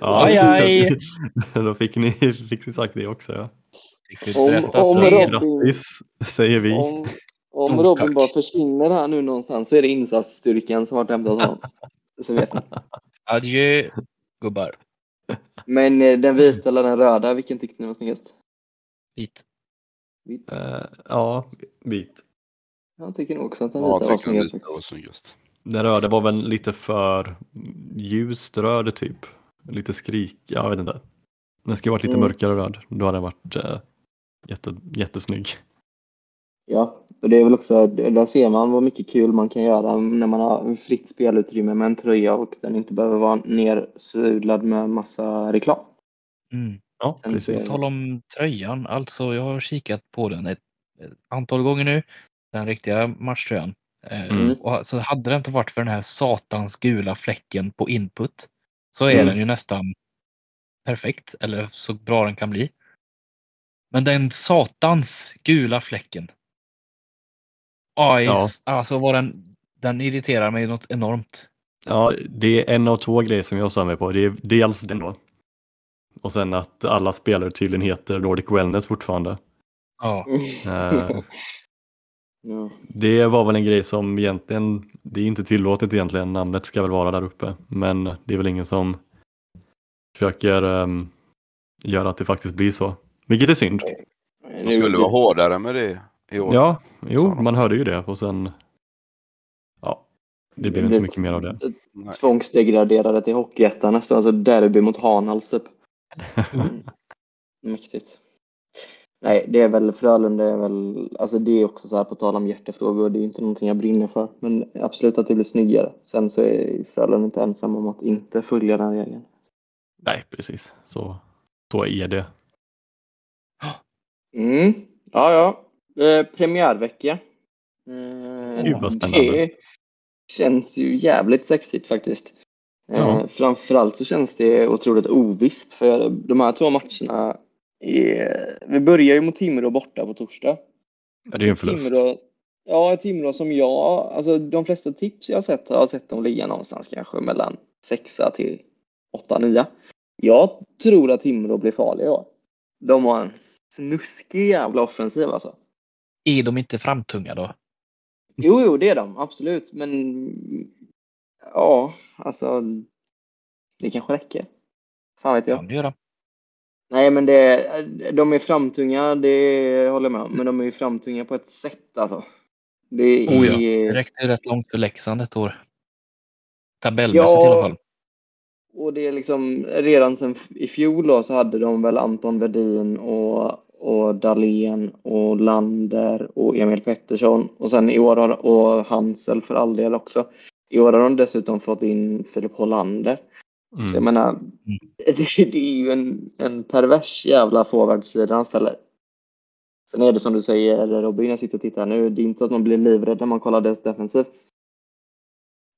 Aj, aj. Då fick ni fick ni sagt det också. Ja. Fick vi Om- om Robin- Grattis säger vi. Om, om Stort Robin bara försvinner här nu någonstans så är det insatsstyrkan som har hämtat honom. Så vet ni. Adjö, gubbar. Men eh, den vita eller den röda, vilken tyckte ni var snyggast? Hit. Vit. Eh, ja, vit. Jag tycker nog också att den Ja, vita jag var snyggast. vita var snyggast. Den röda var väl lite för ljust röd typ. Lite skrik, jag vet inte. Den skulle varit lite Mm. mörkare röd. Då hade den varit eh, jätte, jättesnygg. Ja, och det är väl också, där ser man vad mycket kul man kan göra när man har fritt spelutrymme med en tröja och den inte behöver vara nersudlad med massa reklam. Mm. Ja, Den precis. ser- Tal om tröjan, alltså jag har kikat på den ett, ett antal gånger nu. Den riktiga matchtröjan. Eh, Mm. Och så hade det inte varit för den här satans gula fläcken på input så är Mm. den ju nästan perfekt, eller så bra den kan bli. Men den satans gula fläcken. Aj, Ja. alltså vad den, den irriterar mig något enormt. Ja, det är en av två grejer som jag sa mig på. Det är dels den då. Och sen att alla spelare tydligen heter Nordic Wellness fortfarande. Ja, Ja. det var väl en grej som egentligen, det är inte tillåtet egentligen, namnet ska väl vara där uppe. Men det är väl ingen som försöker ehm, göra att det faktiskt blir så. Vilket är synd. De skulle vara hårdare med det i år. Ja, jo, man hörde ju det och sen, ja, det blev inte så mycket mer av det. Tvångsdegraderade till Hockeyettan nästan, alltså derby mot Hanhals typ. Mäktigt. Nej, det är väl Frölunda är väl, alltså det är också så här på tal om hjärtefrågor, det är inte någonting jag brinner för. Men absolut att det blir snyggare. Sen så är Frölunda inte ensam om att inte följa den regeln. Nej, precis. Så, så är det. Mm. Ja, ja. Eh, premiärvecka. Eh, spännande. Det känns ju jävligt sexigt faktiskt. Eh, Ja. Framförallt så känns det otroligt ovisst för de här två matcherna är... Vi börjar ju mot Timrå borta på torsdag. Ja, det är ju en förlust. Timrå, ja, Timrå som jag, alltså de flesta tips jag har sett har jag sett dem ligga någonstans kanske mellan sexa till åtta, nia. Jag tror att Timrå blir farliga i år. De har en snuskig jävla offensiv alltså. Är de inte framtunga då? Jo, jo, det är de, absolut, men ja, alltså det kanske räcker. Fan vet jag. Kan det göra. Nej, men det, de är framtunga, det håller jag med om, men de är ju framtunga på ett sätt alltså. Det är, Oh ja, Det räckte rätt långt för Leksand ett år. Tabellmässigt Ja. i alla fall. Och det är liksom redan sen i fjol då så hade de väl Anton Wedin och, och Dahlén och Lander och Emil Pettersson och sen i år har, och Hansel för all del också. I år har de dessutom fått in Filip Hollander. Så jag Mm. menar, det, det är ju en, en pervers jävla forwardsida han ställer. Sen är det som du säger Robin, jag sitter och tittar nu, det är inte att man blir livrädd när man kollar deras defensiv.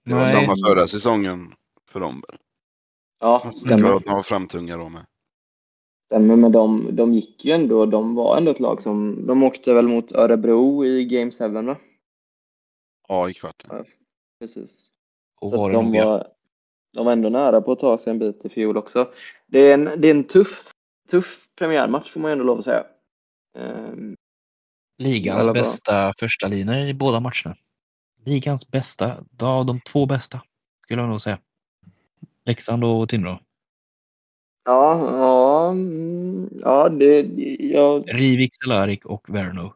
Det var Nej. samma förra säsongen för dem väl? Ja, stämmer. tror att de var framtunga då med. Stämmer, men de, de gick ju ändå, de var ändå ett lag som, de åkte väl mot Örebro i Game 7 va? Ja, i kvarten. Precis. Och Så var de, ja. var, de var ändå nära på att ta sig en bit i fjol också. Det är en, det är en tuff, tuff premiärmatch får man ju ändå lov att säga. Ehm, Ligans bästa första linjer i båda matcherna. Ligans bästa, ja, de två bästa skulle jag nog säga. Leksand och Timrå. ja, ja, mm, ja, det, jag, Rivik, Cehlárik och Verno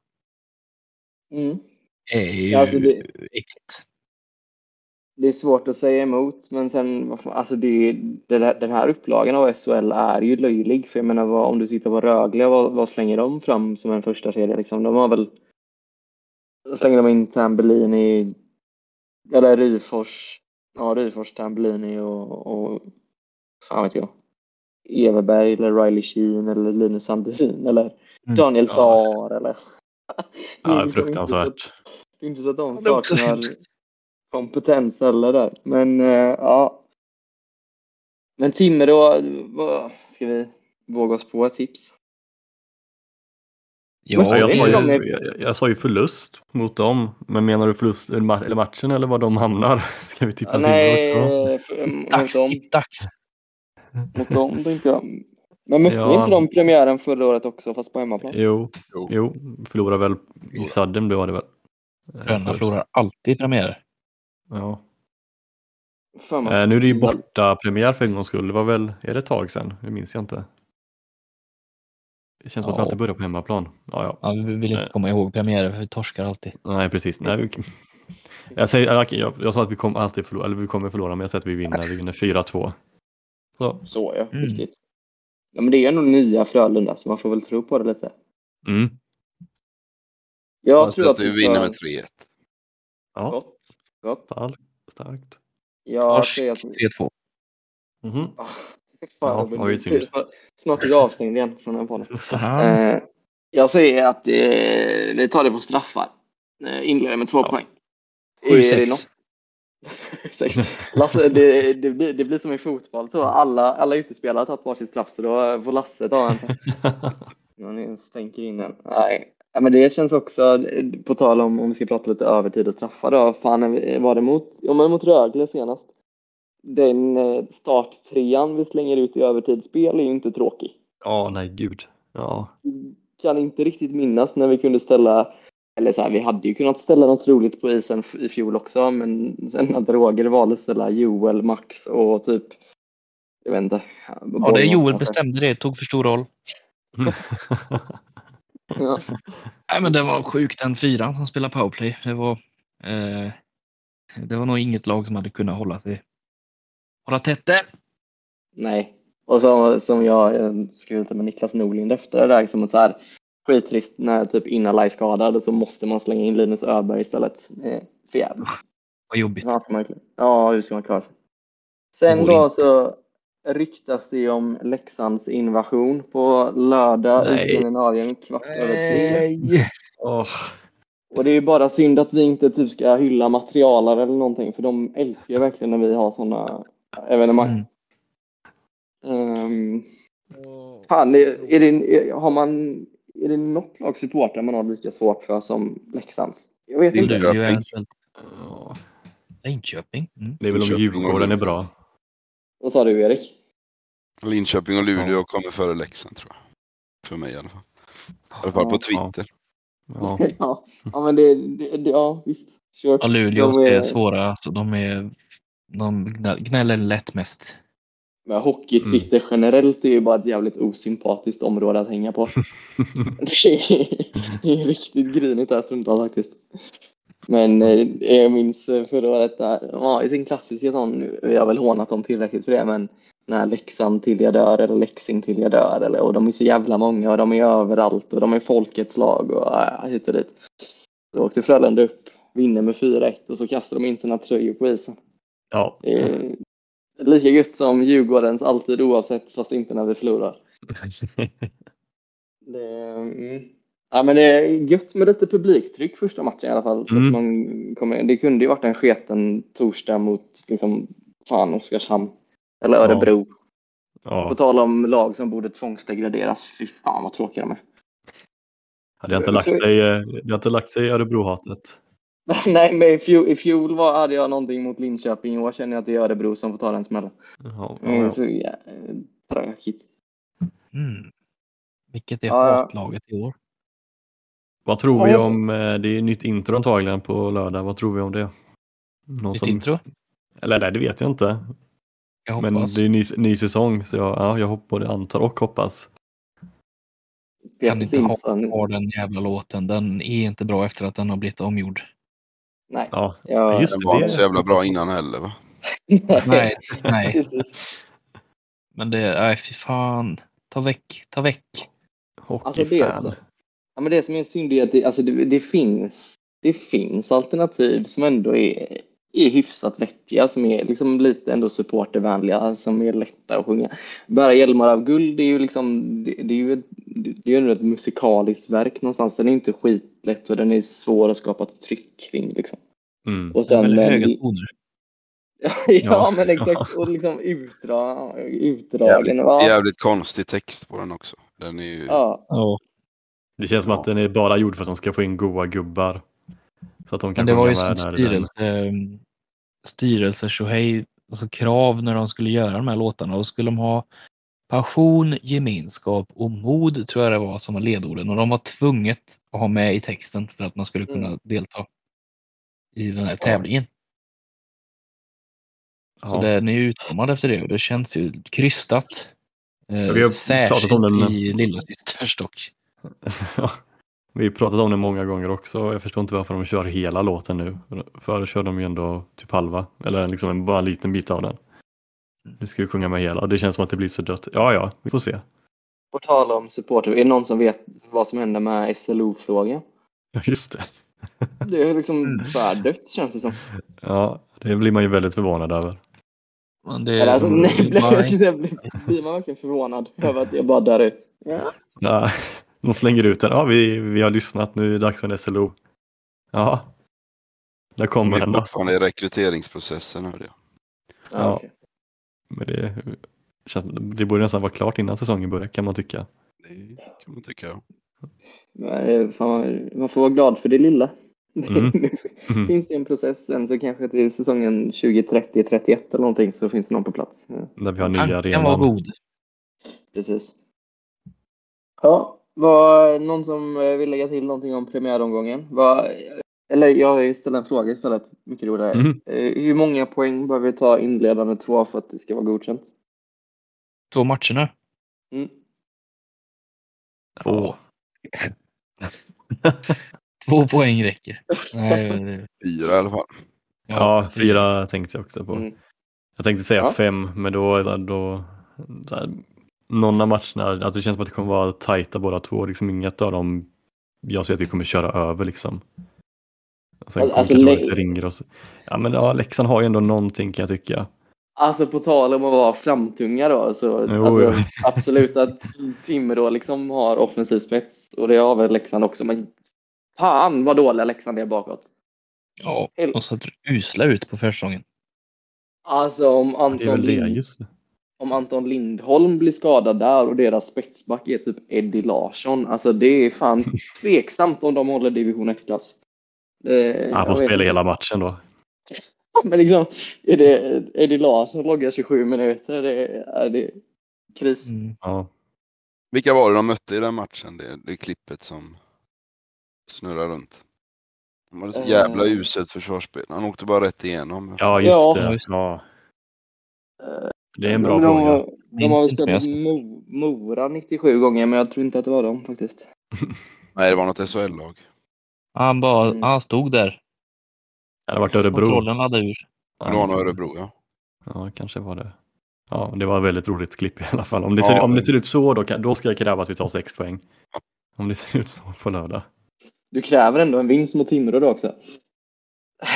mm. är ju Ja, alltså det- äckligt. Det är svårt att säga emot, men sen, alltså det, det, den här upplagan av SHL är ju löjlig. För jag menar, vad, om du tittar på Rögle, vad, vad slänger de fram som en första serie? Liksom? De har väl, slänger de in Tambellini, eller Ryfors, ja Ryfors, Tambellini och, och, fan vet jag, Everberg eller Riley Sheen eller Linus Sandin eller Mm. Daniel Ja. Saar eller. Det är Ja, liksom inte så- fruktansvärt. det är inte så att de saknar kompetens heller där. Men eh, ja. Men Timrå, ska vi våga oss på ett tips? Ja, Ja, jag, sa ju, jag, jag sa ju förlust mot dem, men menar du förlust eller ma- eller matchen eller var de hamnar? Ska vi tippa Timrå Nej, också? för, mot Dags, dem, dags. Mot dem tänkte jag. Men mötte Ja. vi inte de premiären förra året också fast på hemmaplan? Jo, Jo. jo, förlorade väl i sadden blev det väl. Eh, Frölunda förlorar alltid premiärer. Ja. Eh, nu är det ju borta premiär för en gångs skull. Det var väl, är det ett tag sedan? Det minns jag inte. Det känns som att vi alltid börjar på hemmaplan. Ja, ja. Ja, vi vill inte Nej. komma ihåg premiärer för vi torskar alltid. Nej, precis. Nej, vi, jag, säger, jag, jag, jag sa att vi kommer alltid förlora, eller vi kommer förlora, men jag säger att vi vinner. Vi vinner 4-2. Så. Så ja, Mm. riktigt. Ja, men det är nog nya Frölunda så man får väl tro på det lite. Mm. Jag Ja, tror att vi vi vinner med 3-1. Ja, gott. gott. starkt. starkt. Jag Torsk säger att 3-2. Mhm. Ah, Ja, Fan, det synd. snart- Snart är jag avstängd igen från den podden. Eh, jag säger att eh, vi tar det på straffar. Eh, inleder med två Ja. poäng. Är det 7-6. något- Sex. Lasse, det, det, blir, det blir som i fotboll. Så alla, alla utespelare har tagit varsin straff så då får Lasse ta en. ni stänker in den. Nej. Ja, men det känns också, på tal om om vi ska prata lite övertid och straffar då. Fan, var det mot, ja, men mot Rögle senast? Den eh, starttrean vi slänger ut i övertidsspel är ju inte tråkig. Ja, nej gud. Ja. kan inte riktigt minnas när vi kunde ställa, eller så här, vi hade ju kunnat ställa något roligt på isen i fjol också, men sen att Roger valde att ställa Joel, Max och typ, jag vet inte. Ja, det Bollman Joel kanske. bestämde det, tog för stor roll. Ja. Nej, men det var sjukt den fyran som spelade powerplay. Det var, eh, det var nog inget lag som hade kunnat hålla sig hålla tätt där. Nej. Och så, som jag eh, skrev lite med Niklas Norlind efter det där, som att så här, skittrist när typ Inalaj är skadad och så måste man slänga in Linus Öberg istället. Eh, för jävligt. Vad jobbigt. Man, ja, hur ska man klara sig? Sen då inte. så ryktas det om Leksands invasion på lördag i Nej. Skandinavien kvart över tre. Åh, Och det är ju bara synd att vi inte typ ska hylla materialare eller någonting för de älskar ju verkligen när vi har sådana evenemang. Mm. Ehm, fan, är, är det, har man, är det något lag supportrar man har lika svårt för som Leksands? Jag vet inte. Linköping. Linköping. Mm. Det är väl om Djurgården är bra. Vad sa du Erik? Linköping och Luleå Ja. kommer före Leksand tror jag. För mig i alla fall. I alla fall på. Twitter. Ja. ja, ja, men det, det, det ja visst. Sure. Ja, Luleå De är- är svåra. Så de, är, de gnä- gnäller lätt mest. Men hockey-Twitter generellt är ju bara ett jävligt osympatiskt område att hänga på. Det är, det är riktigt grinigt där stundtals faktiskt. Men eh, jag minns eh, förra året där, ja, i sin klassiska sån, nu har jag väl hånat dem tillräckligt för det, men när Leksand till jag dör eller Leksing till jag dör eller, och de är så jävla många och de är överallt och de är folkets lag och äh, hit och dit. Så åkte Frölunda upp, vinner med 4-1 och så kastar de in sina tröjor på isen. ja. Det är lika gött som Djurgårdens alltid oavsett fast inte när vi förlorar. Det, mm. ja, men det är gött med lite publiktryck första matchen i alla fall. Så Mm. att man kommer, det kunde ju varit en sketen torsdag mot liksom, fan Oskarshamn. Eller Ja. Örebro. På ja. tal om lag som borde tvångsdegraderas. Fy fan vad tråkiga de är. Det har inte lagt sig, eh, det har inte lagt sig i Örebrohatet. Nej, men i fjol, i fjol var, hade jag någonting mot Linköping. I år känner jag att det är Örebro som får ta den smällen. Ja, ja, Mm, ja. så ja, tråkigt. Mm. Vilket är Ja, ja. hatlaget i år? Vad tror vi om, eh, det är nytt intro antagligen på lördag, vad tror vi om det? Någon Ditt som, intro? eller nej, det vet jag inte. Jag Men hoppas. det är ny, ny säsong så jag, ja, jag hopp- både antar och hoppas. Kan Peter inte ha Simpson. den jävla låten. Den är inte bra efter att den har blivit omgjord. Nej. Ja, Ja, just Den det. var det- inte så jävla bra innan heller va? Nej, nej. Men det, nej fy fan. Ta väck, ta väck. Alltså det, är Hockeyfan. så, ja, men det som är synd är att det, alltså det, det, finns, det finns alternativ som ändå är, är hyfsat vettiga, som är liksom lite ändå supportervänliga, som är lätta att sjunga. Bära hjälmar av guld, det är ju liksom, det, det är ju ett, det är ju ett musikaliskt verk någonstans. Den är inte skitlätt och den är svår att skapa ett tryck kring liksom. Mm. Och Det är sen, väldigt men- höga toner. ja, Ja. men exakt, och liksom utdra, utdragen. Ja, Jävligt konstig text på den också. Den är ju... ja. Ja. Det känns som att den är bara gjord för att de ska få in goa gubbar. Så att de kan Men det var ju som styrelse, styrelse alltså krav när de skulle göra de här låtarna. Då skulle de ha passion, gemenskap och mod tror jag det var som var ledorden. Och de var tvunget att ha med i texten för att man skulle kunna Mm. delta i den här tävlingen. Så Ja. den är ju utformad efter det och det känns ju krystat. Eh, Ja, vi har särskilt pratat om den- i lillasysterns dock. Ja, Vi har pratat om det många gånger också. Jag förstår inte varför de kör hela låten nu. Förr körde de ju ändå typ halva, eller liksom en, bara en liten bit av den. Nu ska vi sjunga med hela. Det känns som att det blir så dött. Ja, ja, vi får se. På tal om supporter, är det någon som vet vad som händer med SLO-frågan? Ja, just det. Det är liksom Mm. tvärdött känns det som. Ja, det blir man ju väldigt förvånad över. Men det, Eller alltså, nej, säga, blir blir man verkligen förvånad över att jag bara dör ut? Ja. Ja, de slänger ut den. Ja, vi, vi har lyssnat. Nu är det dags för en SLO. Ja, där De kommer den då. fortfarande i rekryteringsprocessen hörde jag. Ja. okej. Men det, känns- det borde nästan vara klart innan säsongen börjar kan man tycka. Det kan man tycka. ja. Men, eh, fan, man får vara glad för det lilla. Mm. Mm. finns det en process sen så kanske till säsongen 2030-31 eller någonting så finns det någon på plats. Ja, Där vi har nya kan vara arenan. god. precis. Ja, var någon som eh, vill lägga till någonting om premiäromgången? Var, eller jag ställer en fråga istället, mycket roligare. Mm. Hur många poäng behöver vi ta inledande två för att det ska vara godkänt? Två matcherna. Mm. Två. Två poäng räcker. Nej, det- Fyra i alla fall. Ja, fyra tänkte jag också på. Mm. Jag tänkte säga Ja. fem, men då, då här, någon av matcherna, alltså det känns som att det kommer vara tajta båda två. Liksom inget av dem jag ser att vi kommer köra över liksom. Sen Alltså, alltså, Le- ringer oss. Ja men ja, Leksand har ju ändå någonting kan jag tycka. Alltså på tal om att vara framtunga då, så Jo, alltså, jo. absolut att Timrå liksom har offensiv spets och det har väl Leksand också, men fan vad dåliga Leksand är bakåt. Ja, de satt usla ut på försäsongen. Alltså om Det är Anton, väl det, Lind, just det. Om Anton Lindholm blir skadad där och deras spetsback är typ Eddie Larsson, alltså det är fan tveksamt om de håller division 1-klass. Det- Han får spela inte. hela matchen då. Men liksom, är det Eddie Larsson loggar 27 minuter, det är, det kris. Mm. Ja. Vilka var det de mötte i den matchen? Det, det klippet som snurrar runt. De hade så Eh. jävla uselt försvarsspel. Han åkte bara rätt igenom. ja, just Ja. det. Ja. Det är en bra de, fråga. De har väl spelat Mo, Mora 97 gånger, men jag tror inte att det var dem faktiskt. Nej, det var något SHL-lag. Han bara, Mm. han stod där. Det hade varit Örebro. Kontrollen laddade ur. Ja, Det var nog Örebro, ja. Ja, kanske var det. Ja, det var ett väldigt roligt klipp i alla fall. Om det ser, Ja. om det ser ut så, då, då ska jag kräva att vi tar sex poäng. Om det ser ut så på lördag. Du kräver ändå en vinst mot Timrå då också.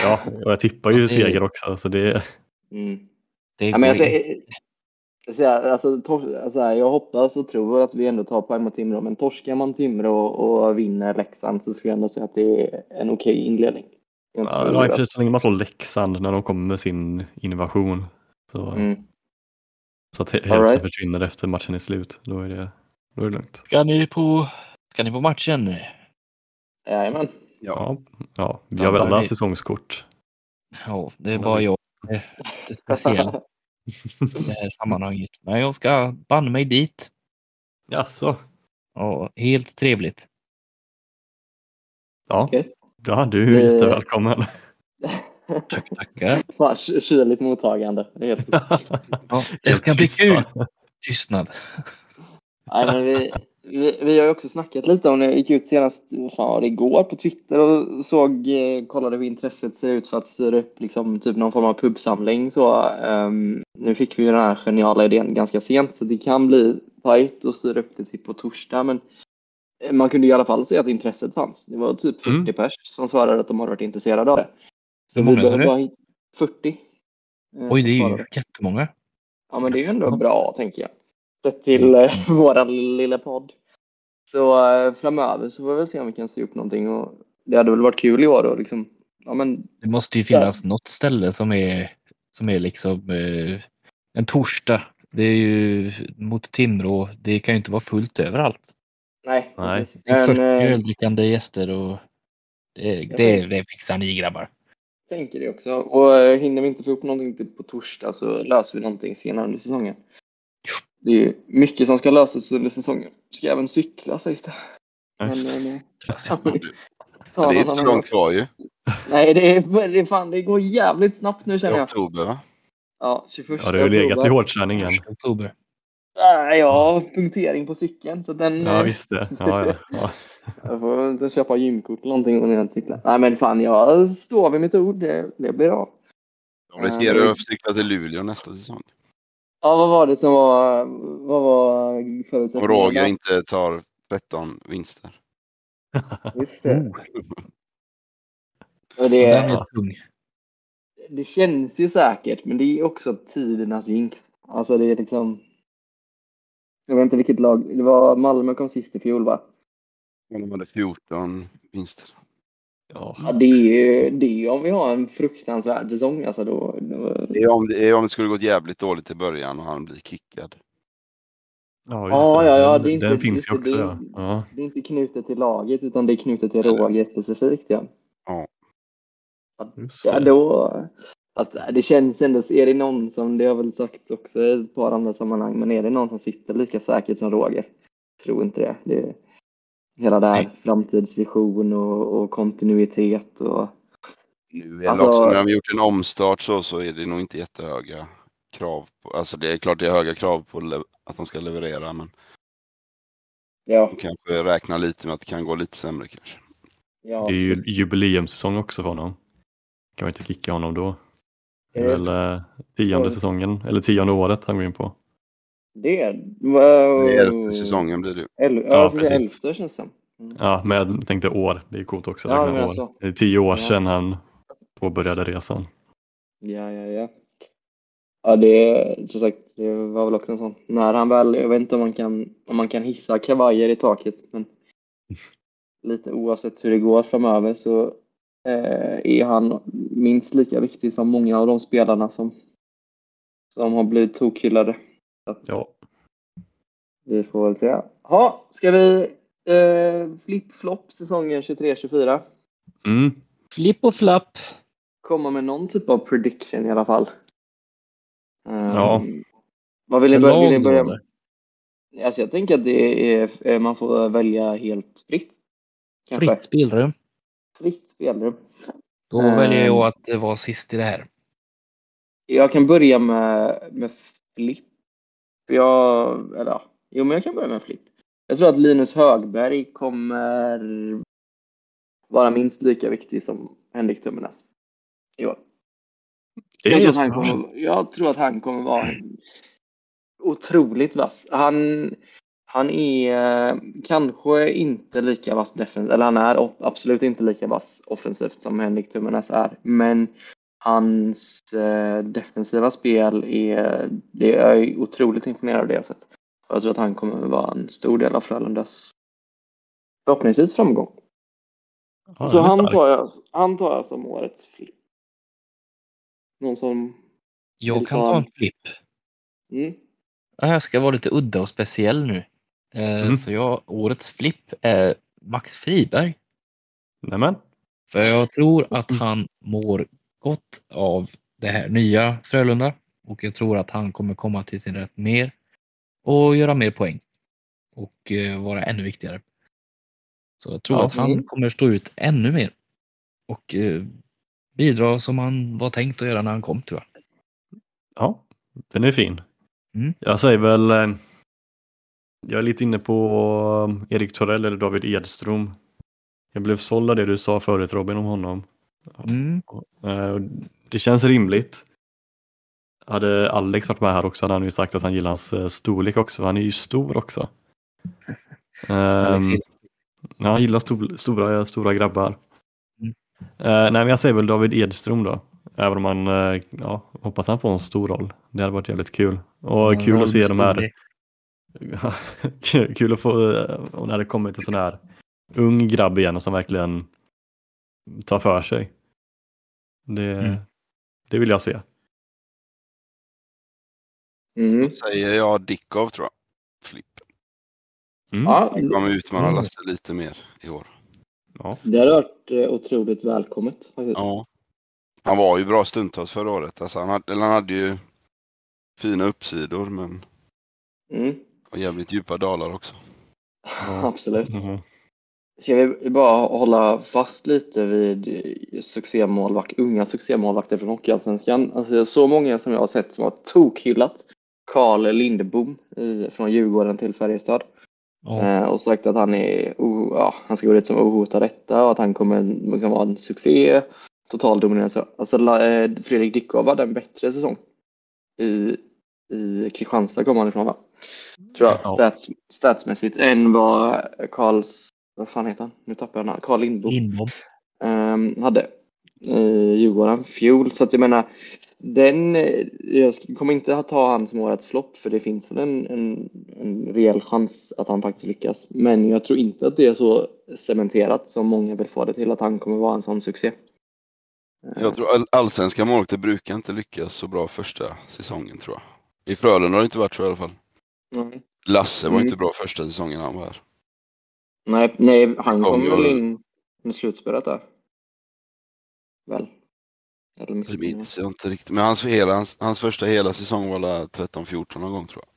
Ja, och jag tippar ju seger också, så det Mm. Det Ja, men alltså, eh, jag, säger, alltså, tor- alltså, jag hoppas och tror att vi ändå tar poäng mot Timrå, men torskar man Timrå och vinner Leksand så skulle jag ändå säga att det är en okej inledning. Jag Ja, och för sig så länge man slår Leksand när de kommer med sin innovation. Så, mm. så att hälften right. försvinner efter matchen är slut. Då är det, då är det lugnt. Ska ni på, ska ni på matchen? Jajamän. Ja, ja, vi har väl alla säsongskort. Ja, det är bara jag lite speciell i det här sammanhanget. Men jag ska banne mig dit. Jaså? Ja, helt trevligt. Ja, Gött. ja du är Eh. jättevälkommen. Tack, tackar. Fan, ky- kyligt mottagande. Det. Ja, det ska bli kul. Tystnad. Nej, men vi, vi, vi har ju också snackat lite om det. Jag gick ut senast fan igår på Twitter och såg, eh, kollade hur intresset ser ut för att styra upp liksom, typ någon form av pubsamling. Så, ehm, nu fick vi ju den här geniala idén ganska sent så det kan bli tajt att styra upp det till på torsdag. Men eh, man kunde i alla fall se att intresset fanns. Det var typ 40 Mm. pers som svarade att de har varit intresserade av det. Så Hur många sa du? bara hit- 40. eh, Oj, det är ju jättemånga. Ja, men det är ju ändå bra, tänker jag. Sett till eh, våran lilla podd. Så eh, framöver så får vi väl se om vi kan sy upp någonting. Och det hade väl varit kul i år då, liksom. Ja, men Det måste ju finnas något ställe som är, som är liksom eh, en torsdag. Det är ju mot Timrå. Det kan ju inte vara fullt överallt. nej. Nej. Det är 40 Men, eh, öldrickande gäster och det, det, det fixar ni grabbar. tänker det också. Och eh, hinner vi inte få upp någonting till på torsdag så löser vi någonting senare under säsongen. Det är mycket som ska lösas under säsongen. Ska även cykla sägs det. Men, Nice. eh, Alltså, Men det är inte så långt kvar ju. Nej, det, är, det, är fan, det går jävligt snabbt nu I känner jag. oktober va? Ja, 21 Ja, du har ju legat i oktober. hårdträning igen. första oktober. Nej, jag har punktering på cykeln så den... Ja, eh, visst det. Ja, ja. ja. Jag får inte köpa gymkort eller någonting och jag cyklar. Nej men fan, jag står vid mitt ord. Det, det blir bra. De riskerar att cykla till Luleå nästa säsong. Ja, vad var det som var... Vad var Om förutsättningarna? Roger inte tar 13 vinster. Just det. Oh, Och det, är tung. det känns ju säkert, men det är också tidernas jinx. Alltså det är liksom... Jag vet inte vilket lag. Det var Malmö kom sist i fjol va? Om de hade 14 vinster. Ja. Ja, det är ju det är om vi har en fruktansvärd säsong alltså då. då Det är om det, är om det skulle gått jävligt dåligt i början och han blir kickad. Ja, Ja, det. ja, ja, det är inte- Den finns ju det, också. det- Ja. Ja. Det är inte knutet till laget utan det är knutet till Roger specifikt. Ja. Ja, det. då, alltså, det känns ändå, är det någon som, det har jag väl sagt också i ett par andra sammanhang, men är det någon som sitter lika säkert som Roger? Jag tror inte det. det hela det här Nej. framtidsvision och, och kontinuitet och Nu är det Alltså- också, när de har gjort en omstart så, så är det nog inte jättehöga krav. På, alltså det är klart det är höga krav på att de ska leverera men ja, de kanske räknar lite med att det kan gå lite sämre kanske. ja. Det är ju jubileumssäsong också för honom. Kan vi inte kicka honom då? Det är Eh, väl eh, tionde säsongen, eller tionde året han går in på. Det är, Det är elfte säsongen blir det. El, Ja, ja, precis. precis. Elfte känns det. Mm. Ja, men jag tänkte år. Det är coolt också. Ja, men år. alltså. Det är tio år Ja. sedan han påbörjade resan. Ja, ja, ja. Ja, det som sagt, det var väl också en sån. När han väl, jag vet inte om man kan, om man kan hissa kavajer i taket, men lite oavsett hur det går framöver så eh, är han minst lika viktig som många av de spelarna som, som har blivit tokhyllade. Att Ja, Vi får väl se. Ha, ska vi eh, flip-flop säsongen 23-24? mm. Flipp och flapp. komma med någon typ av prediction i alla fall. Ehm, Ja. Vad vill ni börja, vill ni börja eller? Alltså jag tänker att det är, eh, man får välja helt fritt. Kanske. Fritt spelrum. Fritt spelrum. Då Ehm. väljer jag att det var sist i det här. Jag kan börja med, med flipp. Jag, eller ja, jo men jag kan börja med flipp. Jag tror att Linus Högberg kommer vara minst lika viktig som Henrik Tummenäs. i år. Jag tror, att han kommer, jag tror att han kommer vara otroligt vass. Han, han är eh, kanske inte lika vass defensivt, eller han är absolut inte lika vass offensivt som Henrik Tummenäs är. Men hans eh, defensiva spel är, det är jag otroligt imponerad av det jag sett. Jag tror att han kommer vara en stor del av Frölundas förhoppningsvis framgång. Ja, Så han tar, jag, han tar jag som årets flipp. Någon som... Jag kan ta en- flipp. Mm. Ja, Jag ska vara lite udda och speciell nu. Eh, Mm. Så jag, årets flipp är Max Friberg. Nämen, För jag tror att han mår gott av det här nya Frölunda och jag tror att han kommer komma till sin rätt mer och göra mer poäng och eh, vara ännu viktigare. Så jag tror Ja. att han kommer stå ut ännu mer och eh, bidra som han var tänkt att göra när han kom tror jag. Ja, den är fin. Mm. Jag säger väl, eh, jag är lite inne på Erik Torell eller David Edström. Jag blev såld av det du sa förut Robin om honom. Mm. Eh, och Det känns rimligt. Hade Alex varit med här också hade han ju sagt att han gillar hans eh, storlek också. Han är ju stor också. Ja, han gillar stor, stora, stora grabbar. Mm. Eh, nej, men jag säger väl David Edström då. Även om man eh, ja, hoppas han får en stor roll. Det hade varit jävligt kul. Och Ja, kul att se de här. Kul- att få, eh, om det kommit en sån här ung grabb igen som verkligen tar för sig. Det, Mm. det vill jag se. Mm. Då säger jag Dickov tror jag. Flipp. Mm. Ja, Han kommer utmana Mm. Lasse lite mer i år. Ja. det hade varit eh, otroligt välkommet faktiskt. Ja. Han var ju bra stundtals förra året. Alltså han, hade, eller han hade ju fina uppsidor men Mm. och jävligt djupa dalar också. Absolut. Mhm. Ska vi bara hålla fast lite vid succémålvakt, unga succémålvakter från Hockeyallsvenskan? Alltså, det är så många som jag har sett som har tokhyllat Carl Lindbom i, från Djurgården till Färjestad. Ja. Eh, och sagt att han, är, o- ja, han ska gå dit som ohotad etta och att han kommer kan vara en succé. Total dominans. Alltså, eh, Fredrik Dickov hade en bättre säsong. I, i Kristianstad kom han ifrån va? Tror jag, Ja. stats, statsmässigt, än vad Karls, vad fan heter han? Nu tappar jag namn. Carl Lindbom Lindbom. ehm, hade i Djurgården fjol. Så att jag menar, den, eh, jag kommer inte att ta han som årets flopp för det finns väl en, en, en rejäl chans att han faktiskt lyckas. Men jag tror inte att det är så cementerat som många vill få det till att han kommer vara en sån succé. Eh, Jag tror all, allsvenska målvakter brukar inte lyckas så bra första säsongen tror jag. I Frölunda har det inte varit så i alla fall. nej. Lasse var Mm. inte bra första säsongen han var här. Nej, nej, han Kom väl in med slutspelet där. Väl? Eller Det minns jag inte riktigt. Men hans, hela, hans, hans första hela säsong var väl 13-14 någon gång tror jag.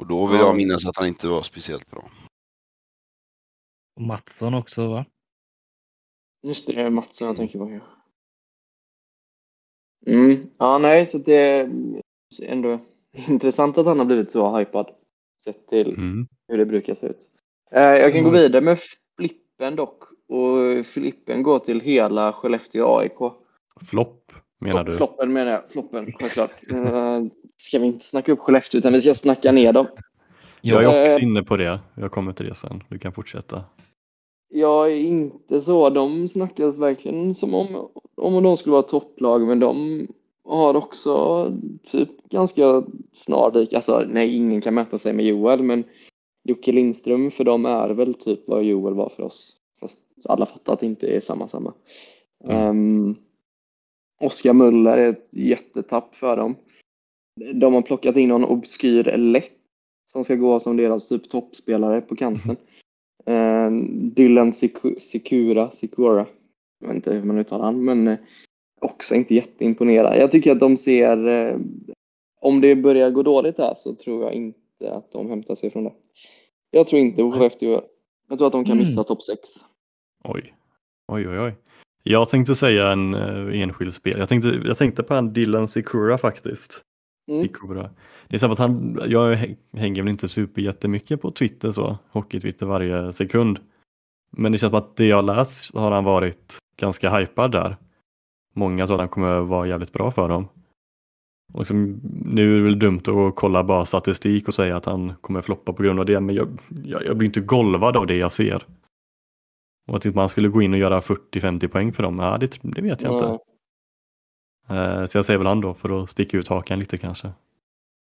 Och då vill Ja. jag minnas att han inte var speciellt bra. Och Mattsson också va? Just det, det är Mattsson jag tänker på. Ja. Mm. Ja, nej, så det är ändå intressant att han har blivit så hypad. Sett till Mm. hur det brukar se ut. Eh, jag kan gå Mm. vidare med flippen dock. Och flippen går till hela Skellefteå AIK. Flopp menar du? Floppen menar jag. Floppen, självklart. Eh, ska vi inte snacka upp Skellefteå utan vi ska snacka ner dem. Jag Ja. är också Eh. inne på det. Jag kommer till det sen. Du kan fortsätta. Jag är inte så. De snackas verkligen som om, om de skulle vara topplag, men de har också typ ganska snarlik, alltså nej, ingen kan mäta sig med Joel, men Jocke Lindström för dem är väl typ vad Joel var för oss. Fast alla fattar att det inte är samma samma. Mm. Um, Oskar Muller är ett jättetapp för dem. De har plockat in någon obskyr lätt som ska gå som deras typ toppspelare på kanten. Eh, Dylan Siku- Sikura, Sikura. Jag vet inte hur man uttalar han, men eh, också inte jätteimponerad. Jag tycker att de ser, eh, om det börjar gå dåligt här så tror jag inte att de hämtar sig från det. Jag tror inte på Skellefteå. Jag tror att de kan Mm. missa topp 6. Oj. Oj, oj, oj. Jag tänkte säga en uh, enskild spel. Jag tänkte, jag tänkte på han Dylan Sikura faktiskt. Mm. Sikura. Det är så att han, jag hä- hänger väl inte super jättemycket på Twitter så, hockey-Twitter varje sekund. Men det känns som att det jag läst har han varit ganska hypad där. Många tror att han kommer vara jävligt bra för dem. Och liksom, nu är det väl dumt att kolla bara statistik och säga att han kommer floppa på grund av det, men jag, jag, jag blir inte golvad av det jag ser. Och att man skulle gå in och göra 40-50 poäng för dem, ja, det, det vet jag inte. Eh, Så jag säger väl han då för att sticka ut hakan lite kanske.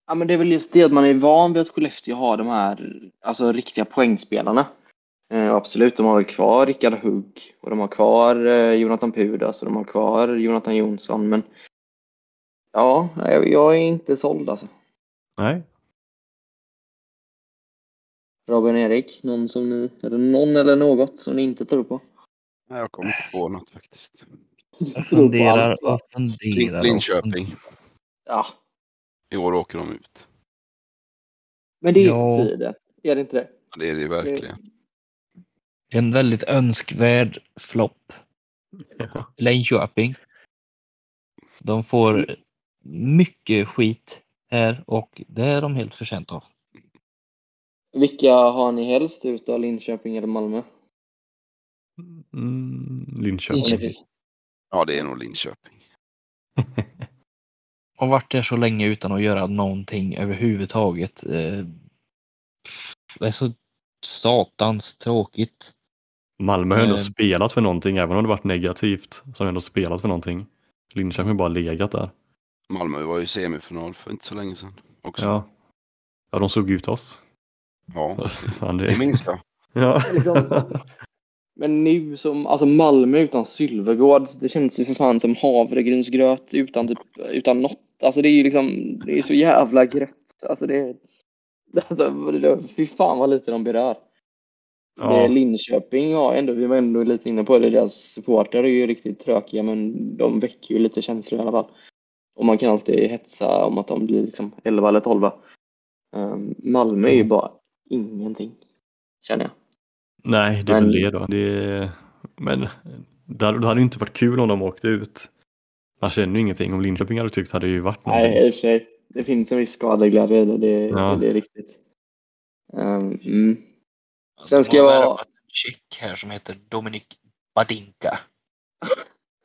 Ja, men det är väl just det att man är van vid att Skellefteå har de här alltså, riktiga poängspelarna. Eh, absolut, de har väl kvar Rickard Hugg och de har kvar eh, Jonathan Pudas och de har kvar Jonathan Jonsson, men ja, jag, är inte såld alltså. Nej, Robin Erik, någon som ni, eller någon eller något som ni inte tror på? Nej, jag kommer inte på något faktiskt. Jag funderar allt, och funderar. Linköping. Ja, I år åker de ut. men det är Ja. på tiden. Är det inte det? Ja, Det är det verkligen. En väldigt önskvärd flopp. Ja. Linköping. De får mycket skit här och det är de helt förtjänta av. Vilka har ni helst utav Linköping eller Malmö? Mm, Linköping. Linköping. Ja, det är nog Linköping. Har varit där så länge utan att göra någonting överhuvudtaget. Eh, Det är så satans tråkigt. Malmö har ändå Eh. spelat för någonting, även om det varit negativt. Så har ändå spelat för någonting. Linköping har bara legat där. Malmö var ju semifinal för inte så länge sedan. Också. Ja. Ja, de såg ut oss. ja Fan, det det... minns jag. Ja. Liksom, men nu som, alltså Malmö utan Sylvegård, det känns ju för fan som havregrynsgröt utan, typ, utan något. Alltså det är ju liksom, det är så jävla grött. Alltså det, det, det fy fan vad lite de berör. Det, Ja. Linköping har ändå, vi var ändå lite inne på det, deras supportrar är ju riktigt tråkiga men de väcker ju lite känslor i alla fall. Och man kan alltid hetsa om att de blir liksom 11 eller 12. Um, Malmö är ju bara ingenting, känner jag. Nej, det är Men- väl det då. Det... Men det hade, det hade inte varit kul om de åkte ut. Man känner ju ingenting. Om Linköping hade tyckt hade det ju varit någonting. Nej, i och för sig. Det finns en viss skadeglädje i det, det, Ja. det är riktigt. Um, mm. Sen ska jag vara- tjeck här som heter Dominik Badinka.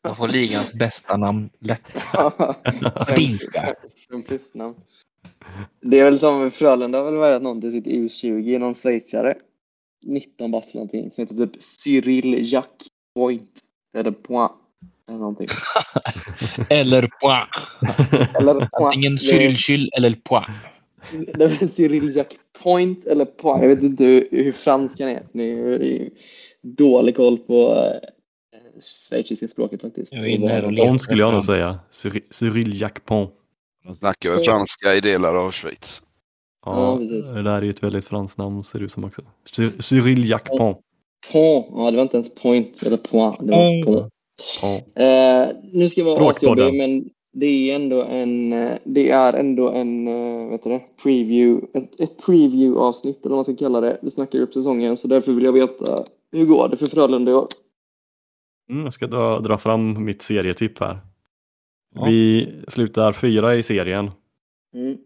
De får ligans bästa namn lätt. Plusnamn. Det är väl som Frölunda har väl värvat någon till sitt U20, någon schweizare. 19 bast eller någonting, som heter typ Cyril Jack Point. Eller Point. Eller någonting. Eller Poix. Eller Point. Antingen Cyril Kyl eller Poix. Det är Cyril Jack Point eller Point. Jag vet inte hur, hur franskan är. Ni har ju dålig koll på eh, schweiziska språket faktiskt. Jag är inne skulle jag nog säga. Cyri- Cyril Jacques Pont. De snackar väl franska i delar av Schweiz. Ja, Ja, det där är ju ett väldigt franskt namn ser det ut som också. Cy- Cyril Jacques Pont. Point. Ja, det var inte ens Point eller Point. Det var Point. Pont. Eh, nu ska jag vara asjobbig, men det är ändå en, eh, det är ändå en, eh, vet du det, preview, ett, ett preview-avsnitt eller vad man ska kalla det. Vi snackar upp säsongen, så därför vill jag veta hur går det för Frölunda i år? Mm, jag ska dra, dra fram mitt serietipp här. Ja. Vi slutar fyra i serien. Mm.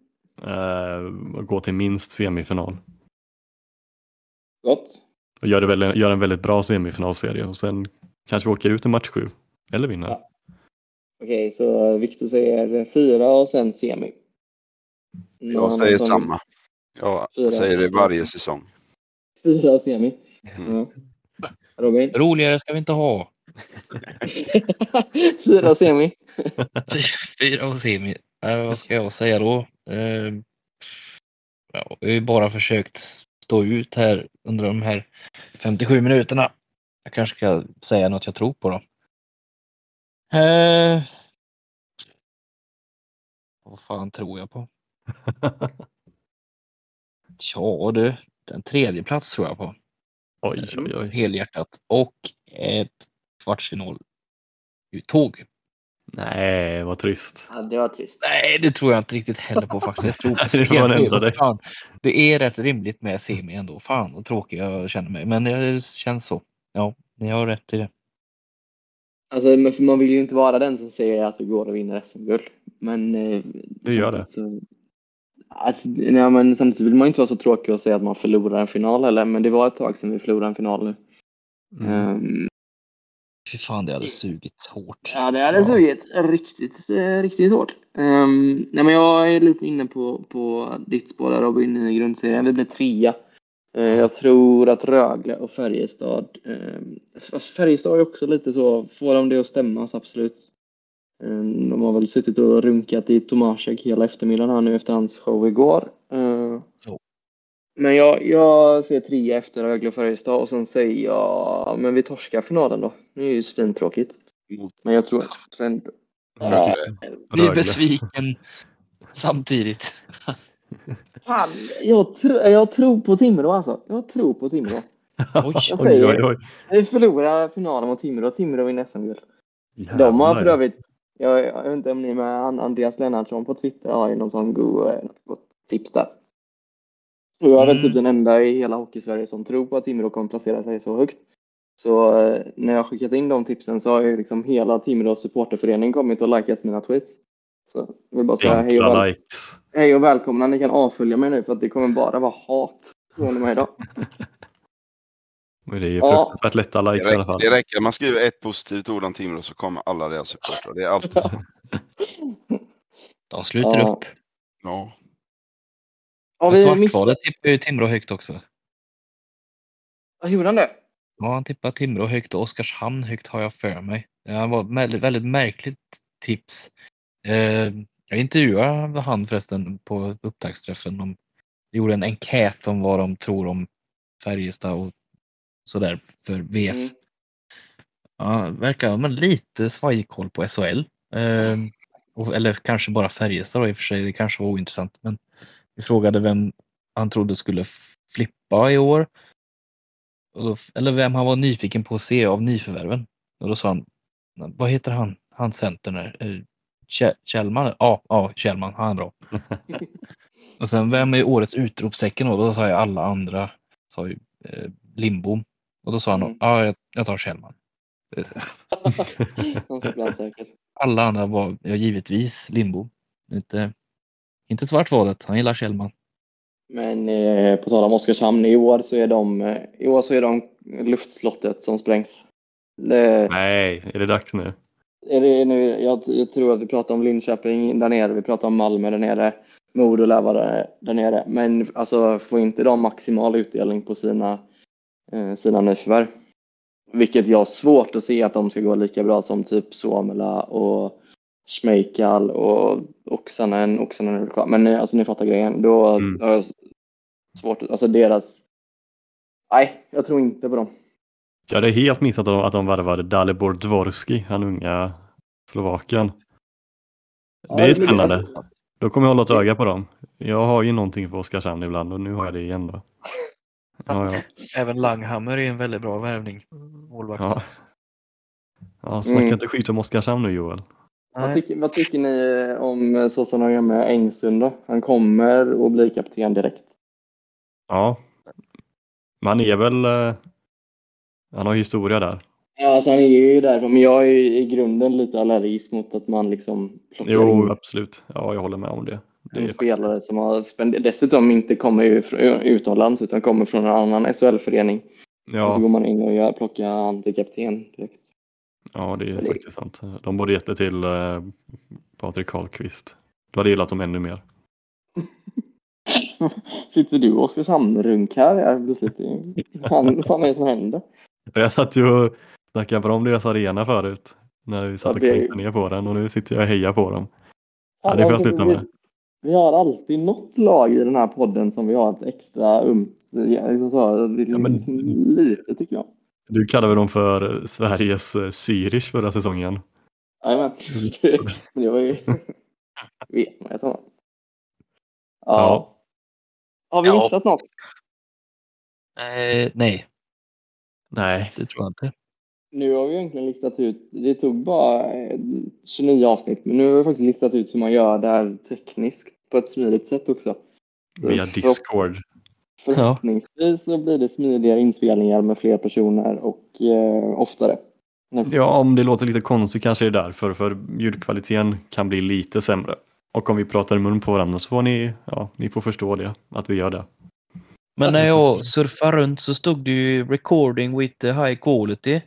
Eh, och går till minst semifinal. Gott. Och gör, det väl, gör en väldigt bra semifinalserie och sen kanske vi åker ut i match sju. Eller vinner. Ja. Okej, så Viktor säger fyra och sen semi. Någon Jag säger som- samma. Jag Fyra. säger det varje säsong. Fyra och semi. Mm. Ja. Robin? Roligare ska vi inte ha. Fyra semi. Fyra och semi. Eh, vad ska jag säga då? Eh, ja, vi har ju bara försökt stå ut här under de här 57 minuterna. Jag kanske ska säga något jag tror på då. Eh, vad fan tror jag på? Ja du, den tredje plats tror jag på. oj, oj, oj. Helhjärtat. Och ett kvartsfinal tåg. Nej, vad trist. Ja, det var trist. Nej, det tror jag inte riktigt heller på faktiskt. Jag tror på Det ändra dig. Fan, det är rätt rimligt med semi ändå. Fan vad tråkig jag känner mig. Men det känns så. Ja, ni har rätt i det. Alltså, men för man vill ju inte vara den som säger att vi går och vinner SM-guld. Men... Eh, Du gör det. Så, alltså, nej, men samtidigt vill man inte vara så tråkig och säga att man förlorar en final heller. Men det var ett tag sedan vi förlorade en final nu. Mm. Ehm, Fy fan, det hade sugit hårt. ja, det hade sugit riktigt, eh, riktigt hårt. Ehm, nej, men jag är lite inne på, på ditt spår där Robin i grundserien. Vi blir trea. Eh, Jag tror att Rögle och Färjestad, eh, Färjestad är också lite så, får de det att stämma så absolut. Eh, De har väl suttit och runkat i Tomasek hela eftermiddagen här nu efter hans show igår. Eh, Jo. Men jag, jag ser trea efter Rögle och Färjestad och sen säger jag, men vi torskar finalen då. Det är ju svintråkigt. Men jag tror ändå... Blir Rögle. besviken samtidigt. Fan, jag, tr jag tror på Timrå alltså. Jag tror på Timrå. Oj, Jag säger- oj, oj. Vi förlorar finalen mot Timrå. Timrå vinner SM-guld. De har för övrigt, jag, jag vet inte om ni är med, An- Andreas Lennartsson på Twitter har ju någon sån god eh, tips där. Och jag är väl Mm. typ den enda i hela Hockeysverige som tror på att Timrå kommer placera sig så högt. Så eh, när jag skickat in de tipsen så har ju liksom hela Timrås supporterförening kommit och likat mina tweets. Så jag vill bara säga hej och, väl, likes. hej och välkomna. Ni kan avfölja mig nu för att det kommer bara vara hat från med idag. Men det är ju Ja. fruktansvärt lätta Det likes i alla räcker, fall. det räcker. Man skriver ett positivt ord om Timrå så kommer alla deras supportrar. Det är alltid så. De sluter Ja. upp. Ja. Men vi missat? Svartvalet tippar ju Timrå högt också. Ja, Gjorde han det? Ja, han tippar Timrå högt och Oskarshamn högt har jag för mig. Det var ett väldigt, märkligt tips. Eh, jag intervjuade han förresten på upptaktsträffen. De gjorde en enkät om vad de tror om Färjestad och sådär för VF. Mm. Ja, verkar ha men lite svajig koll på SHL. Eh, eller kanske bara Färjestad då i och för sig. Det kanske var ointressant. Men vi frågade vem han trodde skulle flippa i år. Då, eller vem han var nyfiken på att se av nyförvärven. Och då sa han, vad heter han, han centern Kjellman? Ja, ja, Kjellman, han är bra. och sen vem är årets utropstecken då? Då sa jag alla andra, sa ju eh, Lindbom. Och då sa han, Mm. ja, jag, jag tar Kjellman. Alla andra var ja, givetvis Lindbom. Inte, inte Svartvalet, han gillar Kjellman. Men eh, på tal om Oskarshamn, i år så är de, eh, i år så är de luftslottet som sprängs. Det, Nej, är det dags nu? är det nu, jag, jag tror att vi pratar om Linköping där nere, vi pratar om Malmö där nere, Modo lär vara där, där nere. Men alltså får inte de maximal utdelning på sina, eh, sina nyförvärv. Vilket jag har svårt att se att de ska gå lika bra som typ Suomela och Schmeichel och Oksanen. Oksanen är kvar. Men alltså ni fattar grejen. Då Mm. har jag svårt att, alltså deras... Nej, jag tror inte på dem. Jag hade helt missat att de, att de värvade Dalibor Dvorski, han unga slovaken. Ja, Det är blir- spännande. alltså, Då kommer jag hålla ett öga på dem. Jag har ju någonting på Oskarshamn ibland och nu har jag det igen då. Ja, ja. Även Langhammer är en väldigt bra värvning. Målvakt. ja. ja snacka Mm. inte skit om Oskarshamn nu Joel. Vad, tycker, vad tycker ni eh, om eh, så som de gör med Engsund då? Han kommer att bli kapten direkt. Ja. Man är väl... eh, Han har historia där. Ja, alltså han är ju därifrån, men jag är i grunden lite allergisk mot att man liksom plockar Jo, in absolut. Ja, jag håller med om det. det är en faktiskt- spelare som har spenderat, dessutom inte kommer utomlands utan kommer från en annan SHL-förening. Och så Ja, går man in och gör, plockar han till kapten direkt. Ja, det är det- faktiskt sant. De borde gett det till eh, Patrik Karlqvist. Du hade gillat dem ännu mer. Sitter du och Oskarshamn-runk här? Ja, plötsligt. Fan, vad fan är det som händer? Jag satt ju och snackade bra om deras arena förut. När vi satt och Ja, det- klänkte ner på den och nu sitter jag och hejar på dem. Ja, det får jag alltså, sluta vi- med. Vi har alltid något lag i den här podden som vi har ett extra umt, ja, liksom så, men- lite tycker jag. Du kallade väl dem för eh, Sveriges eh, Zürich förra säsongen? Jajamän. Men det var ju... Tror. Ja. Ja. Har vi Ja. missat något? Eh, nej, Nej, det tror jag inte. Nu har vi egentligen listat ut, det tog bara eh, 29 avsnitt, men nu har vi faktiskt listat ut hur man gör det här tekniskt på ett smidigt sätt också. Så via Discord. Förhoppningsvis så blir det smidigare inspelningar med fler personer och eh, oftare. Ja, om det låter lite konstigt kanske det är därför, för ljudkvaliteten kan bli lite sämre. Och om vi pratar i mun på varandra så får ni, ja, ni får förstå det, att vi gör det. Men när jag surfade runt så stod det ju recording with the high quality.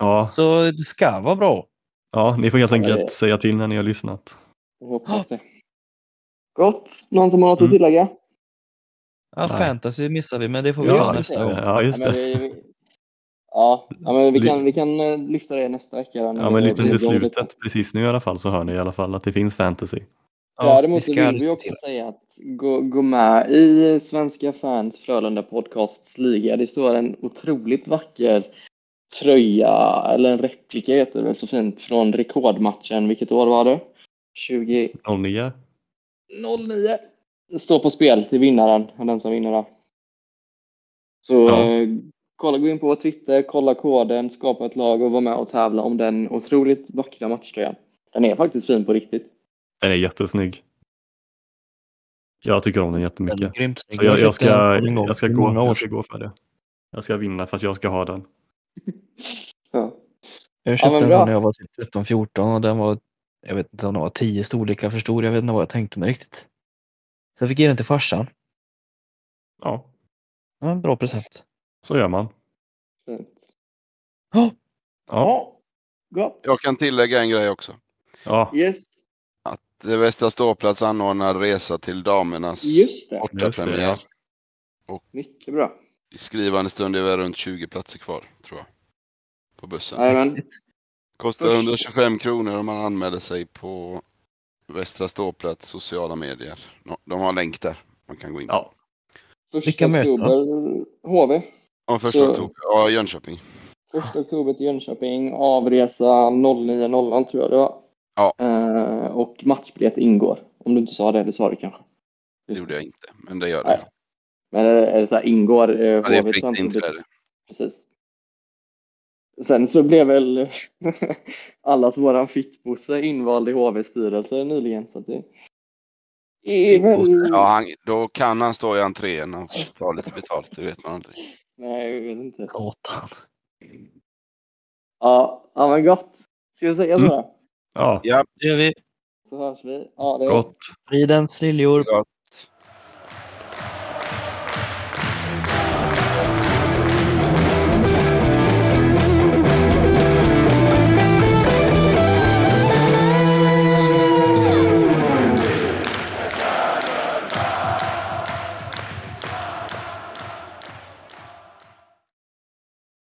Ja, Så det ska vara bra. ja ni får helt Ja, enkelt det- säga till när ni har lyssnat. Jag hoppas det. Gott! Någon som har något Mm. att tillägga? Ja, Nej. fantasy missar vi, men det får vi Ja, ta nästa gång. Ja, just Ja, men det. vi, ja, ja, men vi kan, vi kan eh, lyfta det nästa vecka. Ja, men lyssna till slutet precis nu i alla fall så hör ni i alla fall att det finns fantasy. Däremot så vi ska vill vi också säga att gå, gå med i Svenska fans Frölunda Podcasts liga. Det står en otroligt vacker tröja, eller en replika heter det så fint, från rekordmatchen. Vilket år var det? 2009. 09. Det står på spel till vinnaren, den som vinner där. Så Ja. eh, kolla, gå in på vår Twitter, kolla koden, skapa ett lag och vara med och tävla om den otroligt vackra matchtröjan. Den är faktiskt fin på riktigt. Den är jättesnygg. Jag tycker om den Den är jättemycket. grymt snygg. Så jag, jag, den ska, jag, ska gå, jag ska gå för det. Jag ska vinna för att jag ska ha den. Ja. Jag köpte men en sån när jag var typ 13-14 och den var, jag vet inte om den var 10 storlekar för stor. Jag vet inte vad jag tänkte mig riktigt. Så jag fick ge den till farsan. Ja, Ja, en bra present. så gör man. Fint. Ja, Ja, Ja, gott. Jag kan tillägga en grej också. ja Yes, Det Västra Ståplats anordnar resa till damernas det. bortapremiär. Mycket bra. I skrivande stund är vi runt 20 platser kvar, tror jag. På bussen. Jajamän. Kostar Först- 125 kronor om man anmäler sig på Västra Ståplats sociala medier. De har länk där. Man kan gå in. ja. Första Vilka möten? oktober, HV. Ja, första Så- oktober. Ja, Jönköping. Första oktober till Jönköping, avresa 09.00 tror jag det var. Ja. Eh, och matchbiljett ingår. Om du inte sa det, det sa du kanske. Det gjorde jag inte, men det gör Nej. det. Men är det, det så här, ingår eh, Ja, det är fritt inträde. Precis. Sen så blev väl allas våran fittbosse invald i HVs styrelse nyligen. Så det är väl... Ja, han, då kan han stå i entrén och ta lite betalt, det vet man aldrig. Nej, jag vet inte. satan. Ja, ja men gott. Ska vi säga så Mm. ja. Det gör vi. Så hörs vi. Ja, det gott. Fridens liljor. Gott.